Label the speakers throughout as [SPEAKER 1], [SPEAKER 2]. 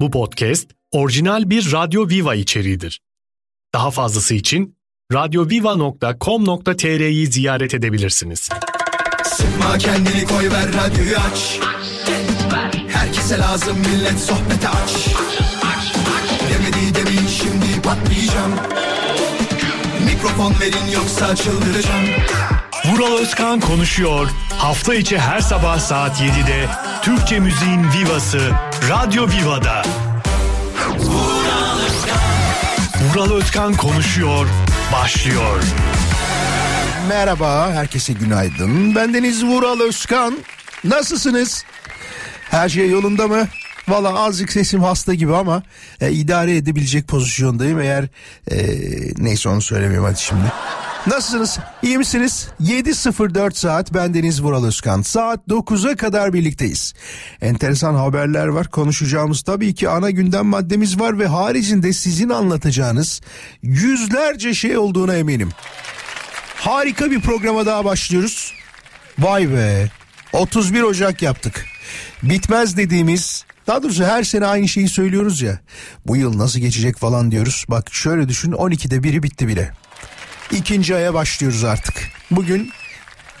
[SPEAKER 1] Bu podcast orijinal bir Radyo Viva içeriğidir. Daha fazlası için radyoviva.com.tr'yi ziyaret edebilirsiniz.
[SPEAKER 2] Sıkma kendini koy ver radyoyu aç. Herkese lazım millet sohbete aç. Demedi demin şimdi patlayacağım. Mikrofon verin yoksa çıldıracağım.
[SPEAKER 1] Vural Özkan konuşuyor. Hafta içi her sabah saat 7'de Türkçe müziğin vivası Radyo Viva'da. Vural Özkan konuşuyor. Başlıyor.
[SPEAKER 3] Merhaba, herkese günaydın. Bendeniz Vural Özkan. Nasılsınız? Her şey yolunda mı? Valla azıcık sesim hasta gibi ama e, idare edebilecek pozisyondayım. Eğer e, neyse onu söylemiyorum hadi şimdi. Nasılsınız? İyi misiniz? 7.04 saat bendeniz Vural Özkan. Saat 9'a kadar birlikteyiz. Enteresan haberler var. Konuşacağımız tabii ki ana gündem maddemiz var ve haricinde sizin anlatacağınız yüzlerce şey olduğuna eminim. Harika bir programa daha başlıyoruz. Vay be. 31 Ocak yaptık. Bitmez dediğimiz daha doğrusu her sene aynı şeyi söylüyoruz ya. Bu yıl nasıl geçecek falan diyoruz. Bak şöyle düşün 12'de biri bitti bile. İkinci aya başlıyoruz artık. Bugün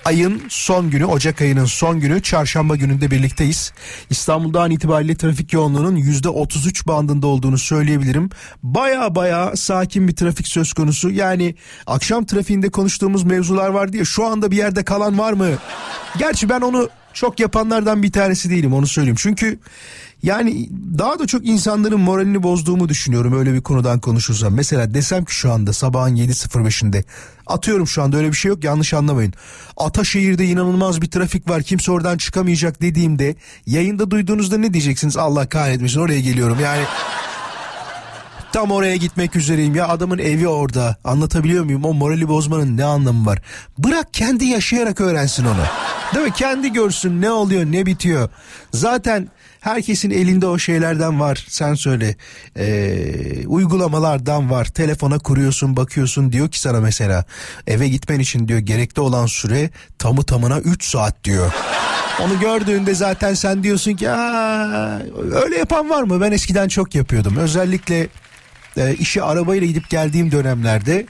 [SPEAKER 3] ayın son günü Ocak ayının son günü çarşamba gününde birlikteyiz. İstanbul'da an itibariyle trafik yoğunluğunun %33 bandında olduğunu söyleyebilirim. Baya baya sakin bir trafik söz konusu. Yani akşam trafiğinde konuştuğumuz mevzular vardı ya şu anda bir yerde kalan var mı? Gerçi ben onu çok yapanlardan bir tanesi değilim onu söyleyeyim. Çünkü yani daha da çok insanların moralini bozduğumu düşünüyorum öyle bir konudan konuşursam. Mesela desem ki şu anda sabahın 7.05'inde atıyorum şu anda öyle bir şey yok yanlış anlamayın. Ataşehir'de inanılmaz bir trafik var kimse oradan çıkamayacak dediğimde yayında duyduğunuzda ne diyeceksiniz Allah kahretmesin oraya geliyorum yani. Tam oraya gitmek üzereyim. Ya adamın evi orada. Anlatabiliyor muyum? O morali bozmanın ne anlamı var? Bırak kendi yaşayarak öğrensin onu. Değil mi? Kendi görsün ne oluyor ne bitiyor. Zaten herkesin elinde o şeylerden var. Sen söyle. Ee, uygulamalardan var. Telefona kuruyorsun bakıyorsun. Diyor ki sana mesela eve gitmen için diyor gerekli olan süre tamı tamına 3 saat diyor. Onu gördüğünde zaten sen diyorsun ki öyle yapan var mı? Ben eskiden çok yapıyordum. Özellikle e, işe arabayla gidip geldiğim dönemlerde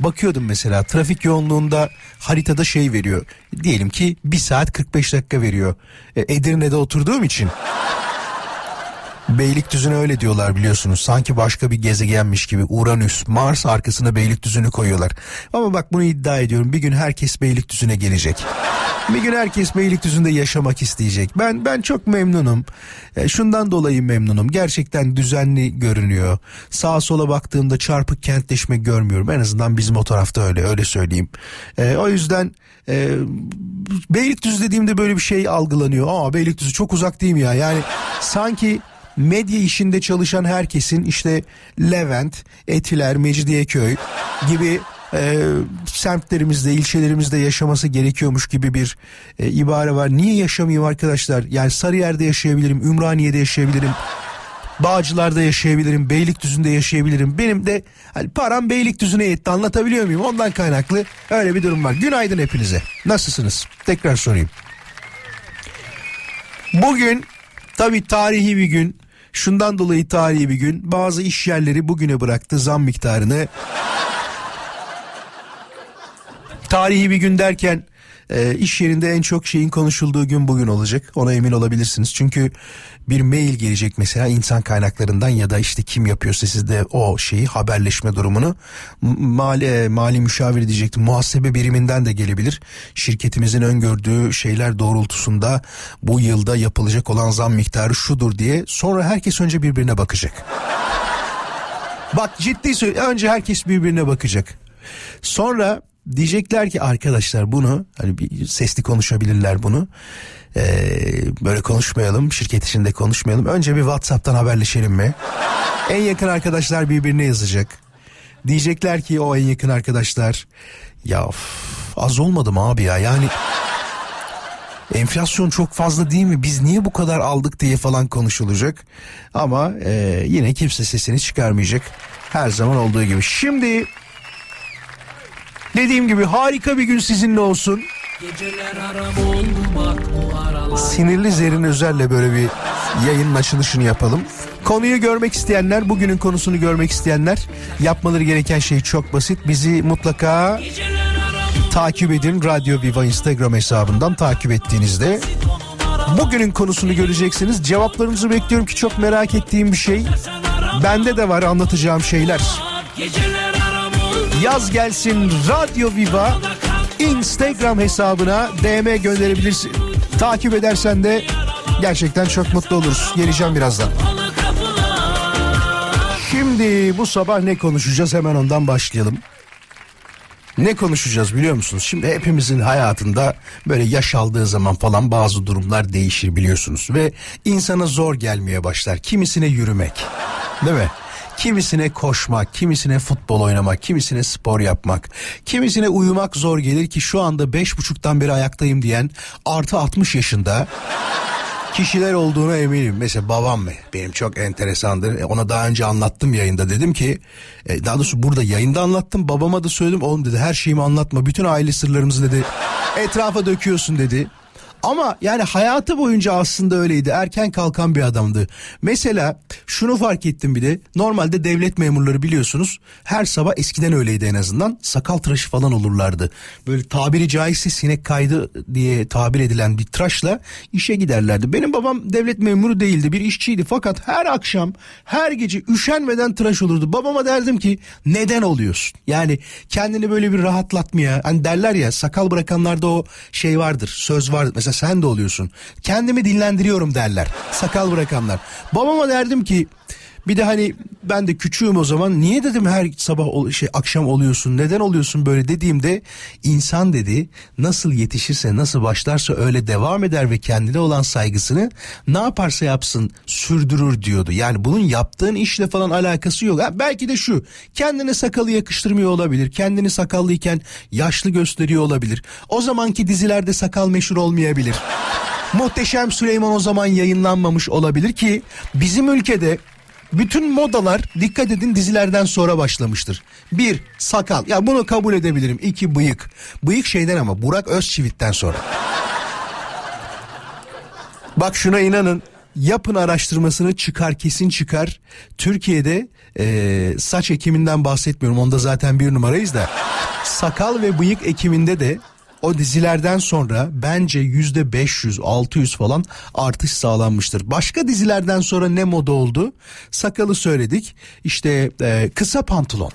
[SPEAKER 3] bakıyordum mesela trafik yoğunluğunda haritada şey veriyor. Diyelim ki 1 saat 45 dakika veriyor. E, Edirne'de oturduğum için. Beylikdüzü'ne öyle diyorlar biliyorsunuz. Sanki başka bir gezegenmiş gibi Uranüs, Mars arkasına Beylikdüzü'nü koyuyorlar. Ama bak bunu iddia ediyorum. Bir gün herkes Beylikdüzü'ne gelecek. Bir gün herkes Beylikdüzü'nde yaşamak isteyecek. Ben ben çok memnunum. E, şundan dolayı memnunum. Gerçekten düzenli görünüyor. Sağa sola baktığımda çarpık kentleşme görmüyorum. En azından bizim o tarafta öyle öyle söyleyeyim. E, o yüzden e, Beylikdüzü dediğimde böyle bir şey algılanıyor. Aa Beylikdüzü çok uzak değil mi ya? Yani sanki medya işinde çalışan herkesin işte Levent, Etiler, Mecidiyeköy gibi e, semtlerimizde, ilçelerimizde yaşaması gerekiyormuş gibi bir e, ibare var. Niye yaşamayayım arkadaşlar? Yani Sarıyer'de yaşayabilirim, Ümraniye'de yaşayabilirim. Bağcılar'da yaşayabilirim, Beylikdüzü'nde yaşayabilirim. Benim de hani param Beylikdüzü'ne yetti anlatabiliyor muyum? Ondan kaynaklı öyle bir durum var. Günaydın hepinize. Nasılsınız? Tekrar sorayım. Bugün tabii tarihi bir gün. Şundan dolayı tarihi bir gün. Bazı iş yerleri bugüne bıraktı zam miktarını. tarihi bir gün derken e, iş yerinde en çok şeyin konuşulduğu gün bugün olacak. Ona emin olabilirsiniz. Çünkü bir mail gelecek mesela insan kaynaklarından ya da işte kim yapıyorsa sizde o şeyi haberleşme durumunu mali mali müşavir diyecektim muhasebe biriminden de gelebilir. Şirketimizin öngördüğü şeyler doğrultusunda bu yılda yapılacak olan zam miktarı şudur diye sonra herkes önce birbirine bakacak. Bak ciddi söylüyorum önce herkes birbirine bakacak. Sonra diyecekler ki arkadaşlar bunu hani bir sesli konuşabilirler bunu. Ee, böyle konuşmayalım şirket içinde konuşmayalım. Önce bir WhatsApp'tan haberleşelim mi? en yakın arkadaşlar birbirine yazacak. Diyecekler ki o en yakın arkadaşlar ya of, az olmadı mı abi ya yani enflasyon çok fazla değil mi biz niye bu kadar aldık diye falan konuşulacak. Ama e, yine kimse sesini çıkarmayacak her zaman olduğu gibi. Şimdi Dediğim gibi harika bir gün sizinle olsun. Sinirli Zerin Özer'le böyle bir yayının açılışını yapalım. Konuyu görmek isteyenler, bugünün konusunu görmek isteyenler yapmaları gereken şey çok basit. Bizi mutlaka takip edin. Radyo Viva Instagram hesabından takip ettiğinizde bugünün konusunu göreceksiniz. Cevaplarınızı bekliyorum ki çok merak ettiğim bir şey. Bende de var anlatacağım şeyler. Yaz gelsin Radyo Viva Instagram hesabına DM gönderebilirsin. Takip edersen de gerçekten çok mutlu oluruz. Geleceğim birazdan. Şimdi bu sabah ne konuşacağız hemen ondan başlayalım. Ne konuşacağız biliyor musunuz? Şimdi hepimizin hayatında böyle yaş aldığı zaman falan bazı durumlar değişir biliyorsunuz. Ve insana zor gelmeye başlar. Kimisine yürümek değil mi? Kimisine koşmak, kimisine futbol oynamak, kimisine spor yapmak, kimisine uyumak zor gelir ki şu anda beş buçuktan beri ayaktayım diyen artı 60 yaşında kişiler olduğuna eminim. Mesela babam benim çok enteresandır. E, ona daha önce anlattım yayında dedim ki e, daha doğrusu burada yayında anlattım. Babama da söyledim oğlum dedi her şeyimi anlatma. Bütün aile sırlarımızı dedi etrafa döküyorsun dedi. Ama yani hayatı boyunca aslında öyleydi. Erken kalkan bir adamdı. Mesela şunu fark ettim bir de. Normalde devlet memurları biliyorsunuz her sabah eskiden öyleydi en azından. Sakal tıraşı falan olurlardı. Böyle tabiri caizse sinek kaydı diye tabir edilen bir tıraşla işe giderlerdi. Benim babam devlet memuru değildi. Bir işçiydi fakat her akşam her gece üşenmeden tıraş olurdu. Babama derdim ki neden oluyorsun? Yani kendini böyle bir rahatlatmaya hani derler ya sakal bırakanlarda o şey vardır söz vardır. Mesela sen de oluyorsun. Kendimi dinlendiriyorum derler. Sakal bırakanlar. Babama derdim ki bir de hani ben de küçüğüm o zaman niye dedim her sabah şey akşam oluyorsun neden oluyorsun böyle dediğimde insan dedi nasıl yetişirse nasıl başlarsa öyle devam eder ve kendine olan saygısını ne yaparsa yapsın sürdürür diyordu. Yani bunun yaptığın işle falan alakası yok. Ha, belki de şu kendine sakalı yakıştırmıyor olabilir kendini sakallıyken yaşlı gösteriyor olabilir. O zamanki dizilerde sakal meşhur olmayabilir. Muhteşem Süleyman o zaman yayınlanmamış olabilir ki bizim ülkede bütün modalar dikkat edin dizilerden sonra başlamıştır. Bir sakal ya bunu kabul edebilirim. İki bıyık. Bıyık şeyden ama Burak Özçivit'ten sonra. Bak şuna inanın yapın araştırmasını çıkar kesin çıkar. Türkiye'de e, saç ekiminden bahsetmiyorum onda zaten bir numarayız da sakal ve bıyık ekiminde de o dizilerden sonra bence yüzde 500 600 falan artış sağlanmıştır. Başka dizilerden sonra ne moda oldu? Sakalı söyledik. İşte e, kısa pantolon.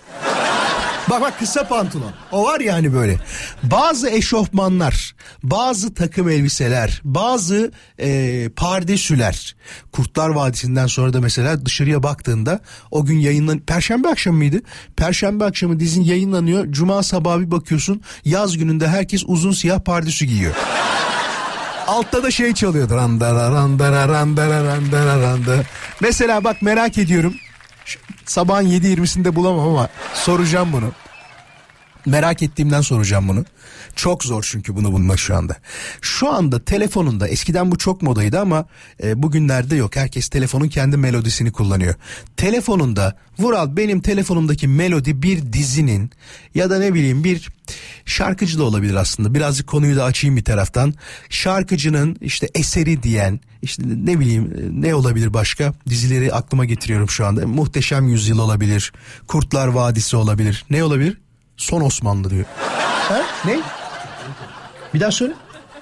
[SPEAKER 3] Bak bak kısa pantolon. O var ya hani böyle. Bazı eşofmanlar, bazı takım elbiseler, bazı e, pardesüler. Kurtlar Vadisi'nden sonra da mesela dışarıya baktığında o gün yayınlan Perşembe akşamı mıydı? Perşembe akşamı dizin yayınlanıyor. Cuma sabahı bir bakıyorsun yaz gününde herkes uzun siyah pardesü giyiyor. Altta da şey çalıyor. Randara randara randara randara randara. Mesela bak merak ediyorum. Sabahın 7.20'sinde bulamam ama soracağım bunu. Merak ettiğimden soracağım bunu. Çok zor çünkü bunu bulmak şu anda. Şu anda telefonunda eskiden bu çok modaydı ama e, bugünlerde yok. Herkes telefonun kendi melodisini kullanıyor. Telefonunda Vural benim telefonumdaki melodi bir dizinin ya da ne bileyim bir şarkıcı da olabilir aslında. Birazcık konuyu da açayım bir taraftan. Şarkıcının işte eseri diyen işte ne bileyim ne olabilir başka dizileri aklıma getiriyorum şu anda. Muhteşem Yüzyıl olabilir. Kurtlar Vadisi olabilir. Ne olabilir? Son Osmanlı diyor. ha? Ne? Bir daha söyle.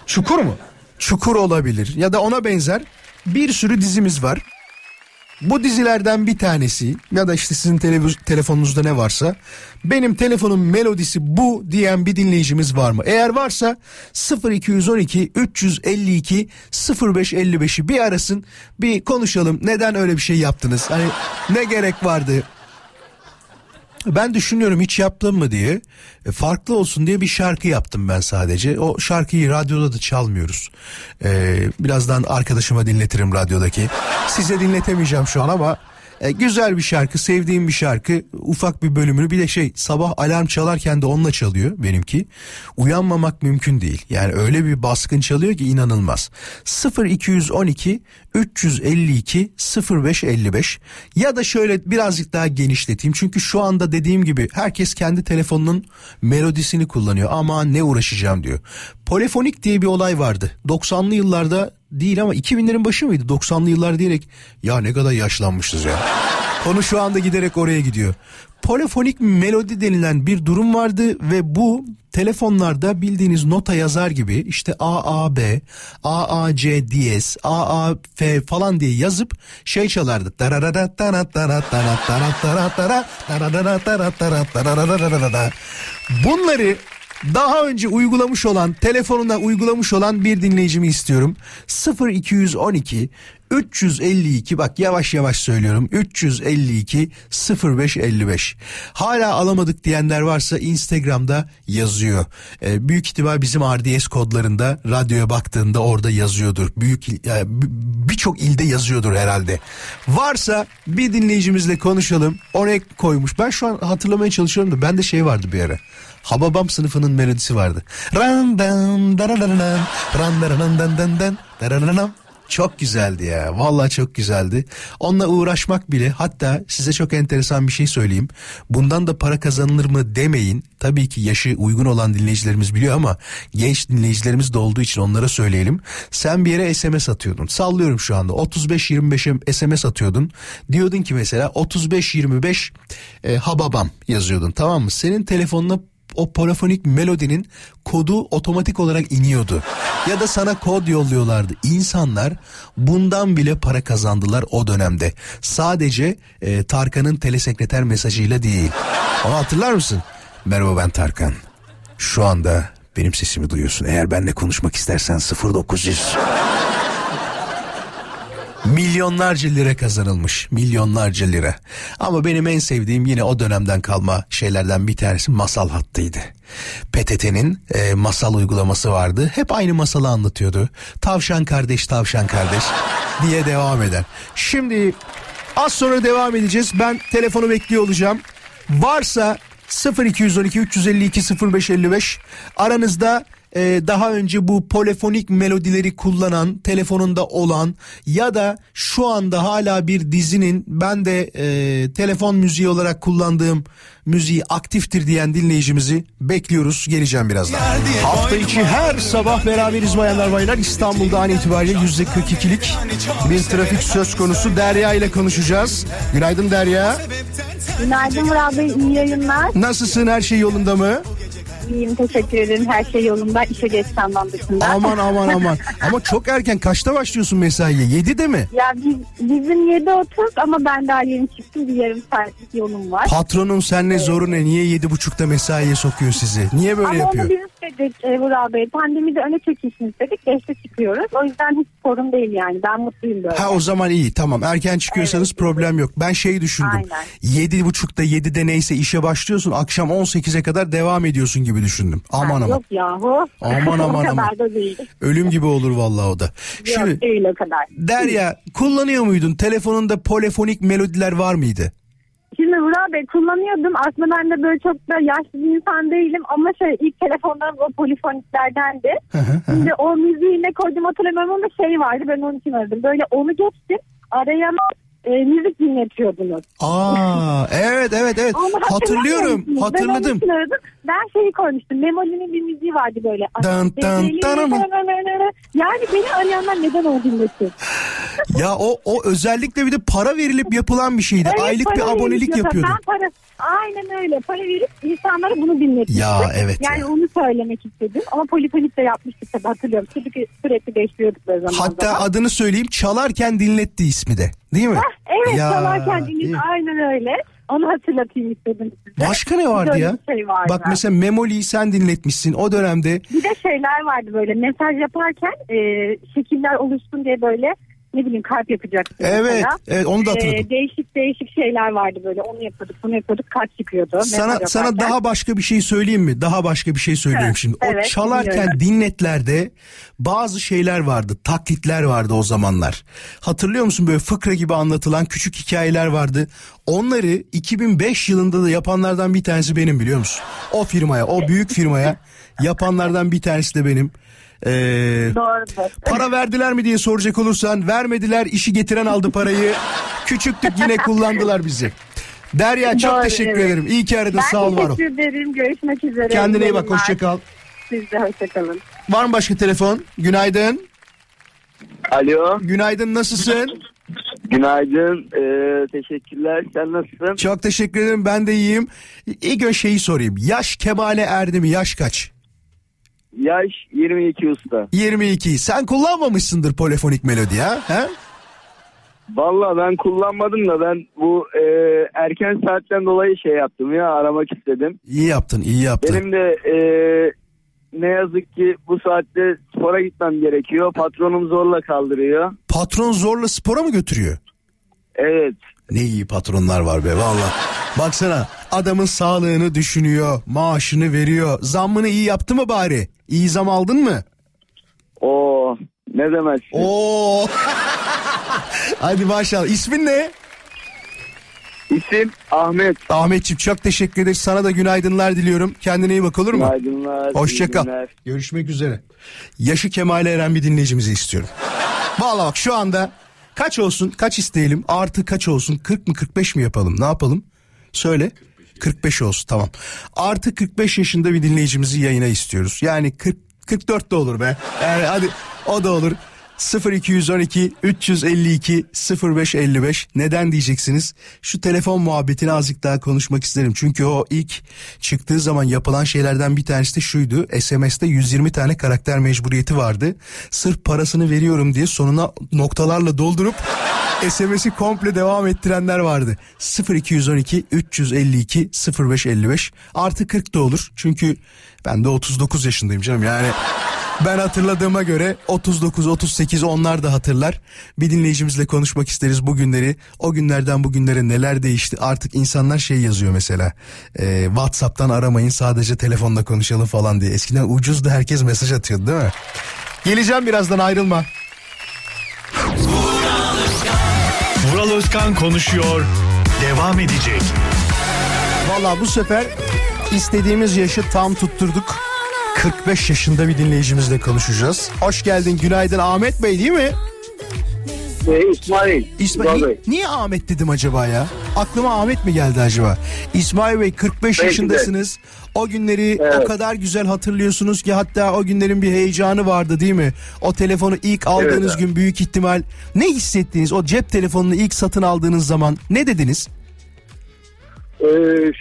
[SPEAKER 3] Çukur mu? Çukur olabilir ya da ona benzer bir sürü dizimiz var. Bu dizilerden bir tanesi ya da işte sizin televiz- telefonunuzda ne varsa benim telefonun melodisi bu diyen bir dinleyicimiz var mı? Eğer varsa 0212 352 0555'i bir arasın bir konuşalım. Neden öyle bir şey yaptınız? Hani ne gerek vardı? Ben düşünüyorum hiç yaptım mı diye. E, farklı olsun diye bir şarkı yaptım ben sadece. O şarkıyı radyoda da çalmıyoruz. E, birazdan arkadaşıma dinletirim radyodaki. Size dinletemeyeceğim şu an ama e, güzel bir şarkı, sevdiğim bir şarkı. Ufak bir bölümünü bir de şey sabah alarm çalarken de onunla çalıyor benimki. Uyanmamak mümkün değil. Yani öyle bir baskın çalıyor ki inanılmaz. 0212 352 0555 ya da şöyle birazcık daha genişleteyim. Çünkü şu anda dediğim gibi herkes kendi telefonunun melodisini kullanıyor. Ama ne uğraşacağım diyor. Polifonik diye bir olay vardı. 90'lı yıllarda değil ama 2000'lerin başı mıydı 90'lı yıllar diyerek ya ne kadar yaşlanmışız ya. Konu şu anda giderek oraya gidiyor. Polifonik melodi denilen bir durum vardı ve bu telefonlarda bildiğiniz nota yazar gibi işte A A B, A A C diyez, A A F falan diye yazıp şey çalardı. Bunları daha önce uygulamış olan telefonuna uygulamış olan bir dinleyicimi istiyorum. 0212 352 bak yavaş yavaş söylüyorum. 352 0555 hala alamadık diyenler varsa Instagram'da yazıyor. Ee, büyük ihtimal bizim RDS kodlarında radyoya baktığında orada yazıyordur. Büyük yani birçok ilde yazıyordur herhalde. Varsa bir dinleyicimizle konuşalım. Oraya koymuş. Ben şu an hatırlamaya çalışıyorum da bende şey vardı bir ara Hababam sınıfının melodisi vardı. Çok güzeldi ya. Vallahi çok güzeldi. Onunla uğraşmak bile hatta size çok enteresan bir şey söyleyeyim. Bundan da para kazanılır mı demeyin. Tabii ki yaşı uygun olan dinleyicilerimiz biliyor ama genç dinleyicilerimiz de olduğu için onlara söyleyelim. Sen bir yere SMS atıyordun. Sallıyorum şu anda. 35-25'e SMS atıyordun. Diyordun ki mesela 35-25 e, hababam yazıyordun tamam mı? Senin telefonuna o polifonik melodinin kodu otomatik olarak iniyordu. Ya da sana kod yolluyorlardı. İnsanlar bundan bile para kazandılar o dönemde. Sadece e, Tarkan'ın telesekreter mesajıyla değil. Onu hatırlar mısın? Merhaba ben Tarkan. Şu anda benim sesimi duyuyorsun. Eğer benimle konuşmak istersen 0900 Milyonlarca lira kazanılmış. Milyonlarca lira. Ama benim en sevdiğim yine o dönemden kalma şeylerden bir tanesi masal hattıydı. PTT'nin e, masal uygulaması vardı. Hep aynı masalı anlatıyordu. Tavşan kardeş, tavşan kardeş diye devam eder. Şimdi az sonra devam edeceğiz. Ben telefonu bekliyor olacağım. Varsa 0212 352 0555 aranızda e, daha önce bu polifonik melodileri kullanan telefonunda olan ya da şu anda hala bir dizinin ben de e, telefon müziği olarak kullandığım müziği aktiftir diyen dinleyicimizi bekliyoruz. Geleceğim birazdan. Hafta içi her sabah beraberiz bayanlar baylar. İstanbul'da an itibariyle yüzde 42'lik bir trafik söz konusu. Derya ile konuşacağız. Günaydın Derya.
[SPEAKER 4] Günaydın Murat Bey, iyi yayınlar.
[SPEAKER 3] Nasılsın, her şey yolunda mı?
[SPEAKER 4] İyiyim teşekkür ederim. Her şey yolunda. İşe geç sanmam dışında.
[SPEAKER 3] Aman aman aman. Ama çok erken. Kaçta başlıyorsun mesaiye? 7'de mi?
[SPEAKER 4] Ya biz, bizim 7.30 ama ben daha yeni çıktım. Bir yarım saatlik yolum var.
[SPEAKER 3] Patronun seninle zoru ne? Niye 7.30'da mesaiye sokuyor sizi? Niye böyle
[SPEAKER 4] ama
[SPEAKER 3] yapıyor?
[SPEAKER 4] onu biz istedik e, Vural Bey. Pandemide öne çekilsin istedik. Geçte çıkıyoruz. O yüzden hiç sorun değil yani. Ben mutluyum böyle.
[SPEAKER 3] Ha o zaman iyi tamam. Erken çıkıyorsanız
[SPEAKER 4] Evet.
[SPEAKER 3] problem yok. Ben şey düşündüm.
[SPEAKER 4] Aynen.
[SPEAKER 3] 7.30'da 7'de neyse işe başlıyorsun. Akşam 18'e kadar devam ediyorsun gibi düşündüm. Aman
[SPEAKER 4] Ha,
[SPEAKER 3] aman.
[SPEAKER 4] Yok yahu.
[SPEAKER 3] Aman, aman, aman. Ölüm gibi olur vallahi o da. Şimdi
[SPEAKER 4] Yok değil o kadar.
[SPEAKER 3] Derya kullanıyor muydun? Telefonunda polifonik melodiler var mıydı?
[SPEAKER 4] Şimdi Vural Bey kullanıyordum. Aslında ben de böyle çok da yaşlı bir insan değilim. Ama şey ilk telefonlarım o polifoniklerdendi. Şimdi o müziği ne koydum hatırlamıyorum ama şey vardı ben onun için aradım. Böyle onu geçtim. Araya e, müzik dinletiyordunuz.
[SPEAKER 3] Aa evet evet evet
[SPEAKER 4] Onu
[SPEAKER 3] hatırlıyorum.
[SPEAKER 4] Ben
[SPEAKER 3] hatırladım.
[SPEAKER 4] aradım. Ben şeyi koymuştum. Memoli'nin bir müziği vardı böyle.
[SPEAKER 3] Dın dın dın?
[SPEAKER 4] Yani beni arayanlar neden onu dinlesin?
[SPEAKER 3] Ya o o özellikle bir de para verilip yapılan bir şeydi.
[SPEAKER 4] Evet,
[SPEAKER 3] Aylık bir abonelik yapıyordun.
[SPEAKER 4] Ben para, aynen öyle. Para verip insanlara bunu dinletmiştim.
[SPEAKER 3] Ya, evet
[SPEAKER 4] Yani
[SPEAKER 3] ya.
[SPEAKER 4] onu söylemek istedim. Ama polifonik de yapmıştık tabii hatırlıyorum. Sürekli, sürekli değiştiriyorduk böyle zaman
[SPEAKER 3] Hatta
[SPEAKER 4] zaman.
[SPEAKER 3] adını söyleyeyim çalarken dinletti ismi de. Değil mi?
[SPEAKER 4] Hah, evet
[SPEAKER 3] Ya,
[SPEAKER 4] çalarken dinledim. Aynen öyle. Onu hatırlatayım istedim size.
[SPEAKER 3] Başka ne vardı
[SPEAKER 4] Böyle
[SPEAKER 3] ya?
[SPEAKER 4] Şey vardı.
[SPEAKER 3] Bak mesela Memoli'yi sen dinletmişsin o dönemde.
[SPEAKER 4] Bir de şeyler vardı böyle mesaj yaparken e, şekiller oluşsun diye böyle ne bileyim kalp yapacaksın
[SPEAKER 3] Evet,
[SPEAKER 4] mesela.
[SPEAKER 3] evet onu da hatırladım.
[SPEAKER 4] E, değişik değişik şeyler vardı böyle onu yapıyorduk bunu yapıyorduk kalp çıkıyordu.
[SPEAKER 3] Sana sana daha başka bir şey söyleyeyim mi? Daha başka bir şey
[SPEAKER 4] Evet,
[SPEAKER 3] şimdi. O
[SPEAKER 4] evet,
[SPEAKER 3] çalarken
[SPEAKER 4] dinliyorum.
[SPEAKER 3] dinletlerde bazı şeyler vardı. Taklitler vardı o zamanlar. Hatırlıyor musun böyle fıkra gibi anlatılan küçük hikayeler vardı. Onları 2005 yılında da yapanlardan bir tanesi benim biliyor musun? O firmaya, o büyük firmaya yapanlardan bir tanesi de benim. Ee,
[SPEAKER 4] Doğrudur.
[SPEAKER 3] para verdiler mi diye soracak olursan vermediler işi getiren aldı parayı. Küçüktük yine kullandılar bizi. Derya çok
[SPEAKER 4] Doğru,
[SPEAKER 3] teşekkür
[SPEAKER 4] evet.
[SPEAKER 3] ederim. İyi ki aradın
[SPEAKER 4] Ben
[SPEAKER 3] sağ ol var ol.
[SPEAKER 4] teşekkür ederim. Görüşmek üzere.
[SPEAKER 3] Kendine iyi bak
[SPEAKER 4] yayınlar.
[SPEAKER 3] hoşça kal.
[SPEAKER 4] Siz de hoşçakalın.
[SPEAKER 3] Var mı başka telefon? Günaydın.
[SPEAKER 5] Alo.
[SPEAKER 3] Günaydın nasılsın?
[SPEAKER 5] Günaydın. Ee, teşekkürler. Sen nasılsın?
[SPEAKER 3] Çok teşekkür ederim ben de iyiyim. İlk önce şeyi sorayım. Yaş kemale erdi mi? Yaş kaç?
[SPEAKER 5] Yaş 22 usta.
[SPEAKER 3] 22. Sen kullanmamışsındır polifonik melodi ha? He?
[SPEAKER 5] Valla ben kullanmadım da ben bu e, erken saatten dolayı şey yaptım ya aramak istedim.
[SPEAKER 3] İyi yaptın iyi yaptın.
[SPEAKER 5] Benim de e, ne yazık ki bu saatte spora gitmem gerekiyor. Patronum zorla kaldırıyor.
[SPEAKER 3] Patron zorla spora mı götürüyor?
[SPEAKER 5] Evet.
[SPEAKER 3] Ne iyi patronlar var be valla. Baksana adamın sağlığını düşünüyor, maaşını veriyor. Zammını iyi yaptı mı bari? İyi zam aldın mı?
[SPEAKER 5] O ne demezsin.
[SPEAKER 3] Oo. Hadi maşallah. İsmin ne?
[SPEAKER 5] İsim Ahmet.
[SPEAKER 3] Ahmetciğim çok teşekkür ederiz. Sana da günaydınlar diliyorum. Kendine iyi bak olur mu?
[SPEAKER 5] Günaydınlar.
[SPEAKER 3] Hoşça
[SPEAKER 5] iyi
[SPEAKER 3] kal.
[SPEAKER 5] günler.
[SPEAKER 3] Görüşmek üzere. Yaşı kemale eren bir dinleyicimizi istiyorum. Valla bak şu anda kaç olsun kaç isteyelim artı kaç olsun 40 mı 45 mi yapalım ne yapalım? Söyle. 45 olsun tamam. Artı 45 yaşında bir dinleyicimizi yayına istiyoruz. Yani 40 44 de olur be. Yani hadi o da olur. 0212 352 0555 neden diyeceksiniz? Şu telefon muhabbetini azıcık daha konuşmak isterim. Çünkü o ilk çıktığı zaman yapılan şeylerden bir tanesi de şuydu. SMS'te 120 tane karakter mecburiyeti vardı. Sırf parasını veriyorum diye sonuna noktalarla doldurup SMS'i komple devam ettirenler vardı. 0212 352 0555 artı 40 da olur. Çünkü ben de 39 yaşındayım canım yani. Ben hatırladığıma göre 39, 38 onlar da hatırlar. Bir dinleyicimizle konuşmak isteriz bu günleri. O günlerden bugünlere neler değişti? Artık insanlar şey yazıyor mesela. E, Whatsapp'tan aramayın sadece telefonla konuşalım falan diye. Eskiden ucuzdu herkes mesaj atıyordu değil mi? Geleceğim birazdan ayrılma.
[SPEAKER 1] Vural Özkan konuşuyor. Devam edecek.
[SPEAKER 3] Valla bu sefer istediğimiz yaşı tam tutturduk. 45 yaşında bir dinleyicimizle konuşacağız. Hoş geldin günaydın Ahmet Bey değil mi?
[SPEAKER 5] Ee, İsmail.
[SPEAKER 3] İsmail
[SPEAKER 5] Bey.
[SPEAKER 3] niye Ahmet dedim acaba ya? Aklıma Ahmet mi geldi acaba? İsmail Bey 45
[SPEAKER 5] Belki de.
[SPEAKER 3] yaşındasınız. O günleri
[SPEAKER 5] Evet.
[SPEAKER 3] o kadar güzel hatırlıyorsunuz ki hatta o günlerin bir heyecanı vardı değil mi? O telefonu ilk aldığınız
[SPEAKER 5] Evet.
[SPEAKER 3] gün büyük ihtimal ne hissettiniz? O cep telefonunu ilk satın aldığınız zaman ne dediniz?
[SPEAKER 6] Ee,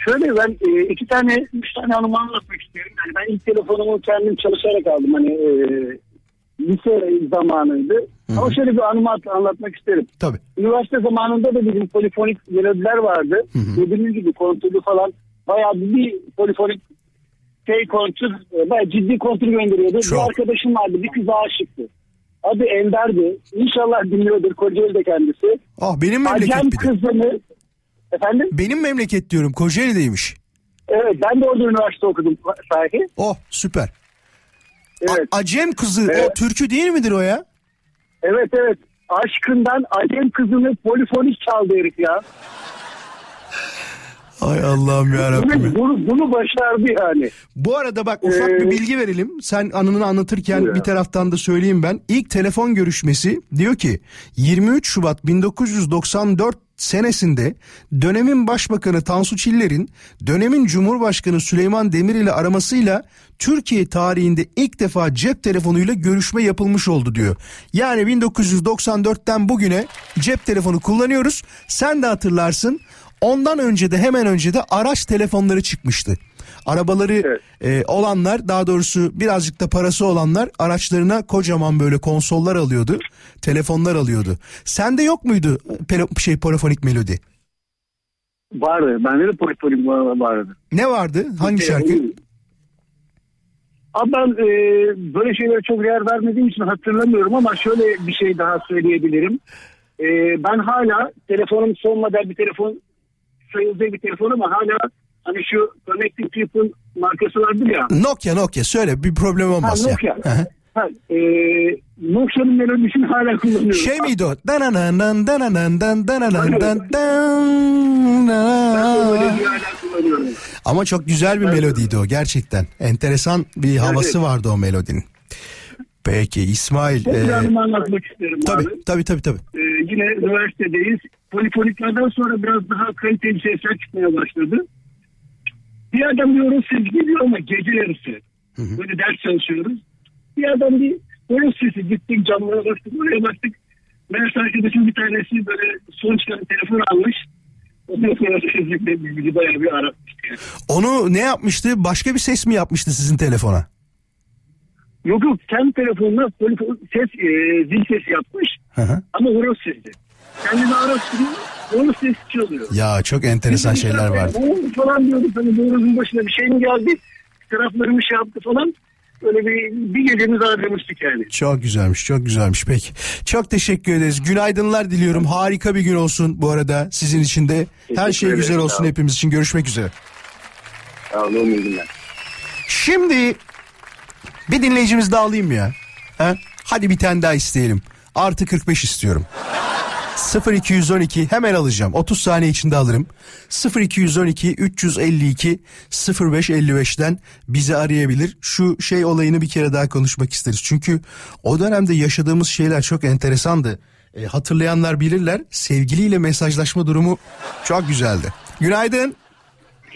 [SPEAKER 6] şöyle ben e, iki tane, üç tane anımı anlatmak istiyorum. Yani ben ilk telefonumu kendim çalışarak aldım. Hani e, lise zamanıydı. Ama şöyle bir anımı at- anlatmak isterim.
[SPEAKER 3] Tabii.
[SPEAKER 6] Üniversite zamanında da bizim polifonik melodiler vardı. Dediğiniz gibi kontrolü falan bayağı bir polifonik şey kontür, e, bayağı ciddi kontür gönderiyordu.
[SPEAKER 3] Çok.
[SPEAKER 6] Bir arkadaşım vardı, bir kıza aşıktı. Adı Ender'di. İnşallah dinliyordur, Kocaeli de kendisi.
[SPEAKER 3] Ah benim memleket
[SPEAKER 6] Acem
[SPEAKER 3] bir de.
[SPEAKER 6] kızını, efendim?
[SPEAKER 3] Benim memleket diyorum Kocaeli'deymiş.
[SPEAKER 6] Evet ben de orada üniversite okudum sahi.
[SPEAKER 3] Oh süper. A-
[SPEAKER 6] Evet.
[SPEAKER 3] Acem kızı o
[SPEAKER 6] Evet.
[SPEAKER 3] türkü değil midir o ya?
[SPEAKER 6] Evet evet. Aşkından Acem kızını polifonik çaldı herif ya.
[SPEAKER 3] Ay Allah'ım ya
[SPEAKER 6] Bunu, bunu, bunu başardı yani.
[SPEAKER 3] Bu arada bak ufak bir
[SPEAKER 6] Ee,
[SPEAKER 3] bilgi verelim. Sen anını anlatırken
[SPEAKER 6] Buyur
[SPEAKER 3] bir taraftan da söyleyeyim ben. İlk telefon görüşmesi diyor ki 23 Şubat 1994 senesinde dönemin başbakanı Tansu Çiller'in dönemin Cumhurbaşkanı Süleyman Demirel ile aramasıyla Türkiye tarihinde ilk defa cep telefonuyla görüşme yapılmış oldu diyor. Yani 1994'ten bugüne cep telefonu kullanıyoruz. Sen de hatırlarsın. Ondan önce de hemen önce de araç telefonları çıkmıştı. Arabaları
[SPEAKER 6] Evet.
[SPEAKER 3] e, olanlar daha doğrusu birazcık da parası olanlar araçlarına kocaman böyle konsollar alıyordu. Telefonlar alıyordu. Sende yok muydu pelo- şey polifonik melodi?
[SPEAKER 6] Vardı. Bende de polifonik vardı.
[SPEAKER 3] Ne vardı? Hangi
[SPEAKER 6] Ee,
[SPEAKER 3] şarkı?
[SPEAKER 6] Abi ben e, böyle şeylere çok değer vermediğim için hatırlamıyorum ama şöyle bir şey daha söyleyebilirim. E, ben hala telefonum son model bir telefon sayıldığı bir telefon ama hala hani şu Connected People markası vardır ya.
[SPEAKER 3] Nokia Nokia söyle bir problem
[SPEAKER 6] Ha,
[SPEAKER 3] olmaz ya.
[SPEAKER 6] Nokia.
[SPEAKER 3] Hı hı.
[SPEAKER 6] Ha, e, Nokia'nın melodisini hala kullanıyorum.
[SPEAKER 3] şey miydi o? Dananan dananan dan dananan dan. Ama çok güzel bir melodiydi o gerçekten. Enteresan bir havası vardı o melodinin. Peki İsmail.
[SPEAKER 6] Çok
[SPEAKER 3] e,
[SPEAKER 6] anlatmak isterim abi.
[SPEAKER 3] tabii tabii tabii tabii.
[SPEAKER 6] Ee, yine üniversitedeyiz. Polifoniklerden sonra biraz daha kaliteli sesler çıkmaya başladı. Bir adam bir ses geliyor ama gece yarısı. Böyle ders çalışıyoruz. Bir adam bir Böyle sesi gittik camlara bastık oraya bastık. Meğerse arkadaşım bir tanesi böyle son çıkan telefon almış. Ondan sonra bizi bayağı bir aratmıştı. Yani.
[SPEAKER 3] Onu ne yapmıştı? Başka bir ses mi yapmıştı sizin telefona?
[SPEAKER 6] Yok yok kendi telefonuna telefon, ses, e, zil sesi yapmış
[SPEAKER 3] Hı hı.
[SPEAKER 6] ama horoz sesi. Kendini araştırıyor horoz sesi çalıyor.
[SPEAKER 3] Ya çok enteresan şeyler vardı.
[SPEAKER 6] Oldu falan diyordu. Hani horozun başına bir şey mi geldi? Taraflarımı şey yaptı falan. Böyle bir, bir gecemiz harcamıştık yani.
[SPEAKER 3] Çok güzelmiş, çok güzelmiş. Peki. Çok teşekkür ederiz. Günaydınlar diliyorum. Harika bir gün olsun bu arada sizin için de. Her şey
[SPEAKER 6] ederim,
[SPEAKER 3] güzel olsun
[SPEAKER 6] ol.
[SPEAKER 3] hepimiz için. Görüşmek üzere.
[SPEAKER 6] Sağ olun iyi günler.
[SPEAKER 3] Şimdi bir dinleyicimiz daha alayım ya. Ha? Hadi bir tane daha isteyelim. Artı 45 istiyorum. 0212 hemen alacağım. 30 saniye içinde alırım. 0212 352 0555'ten bizi arayabilir. Şu şey olayını bir kere daha konuşmak isteriz. Çünkü o dönemde yaşadığımız şeyler çok enteresandı. E, hatırlayanlar bilirler. Sevgiliyle mesajlaşma durumu çok güzeldi. Günaydın.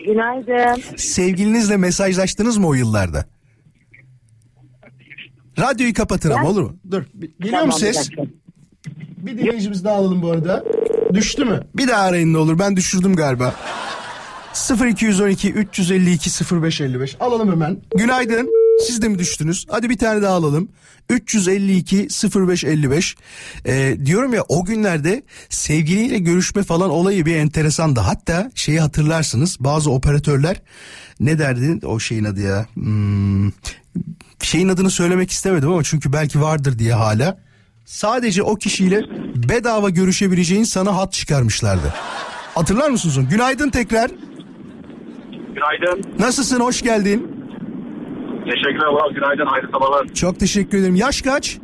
[SPEAKER 4] Günaydın.
[SPEAKER 3] Sevgilinizle mesajlaştınız mı o yıllarda? Radyoyu kapatın ama olur mu? Dur. Geliyor mu ses? Bir dinleyicimiz daha alalım bu arada. Düştü mü? Bir daha arayın ne olur. Ben düşürdüm galiba. 0212 352 0555 alalım hemen. Günaydın. Siz de mi düştünüz? Hadi bir tane daha alalım. 352 0555. Ee, diyorum ya o günlerde sevgiliyle görüşme falan olayı bir enteresandı. Hatta şeyi hatırlarsınız bazı operatörler ne derdi o şeyin adı ya? Hmm, şeyin adını söylemek istemedim ama çünkü belki vardır diye hala. Sadece o kişiyle bedava görüşebileceğin sana hat çıkarmışlardı. Hatırlar mısınız onu? Günaydın tekrar.
[SPEAKER 6] Günaydın.
[SPEAKER 3] Nasılsın? Hoş geldin.
[SPEAKER 6] Teşekkürler. Günaydın. Hayırlı sabahlar.
[SPEAKER 3] Çok teşekkür ederim. Yaş kaç?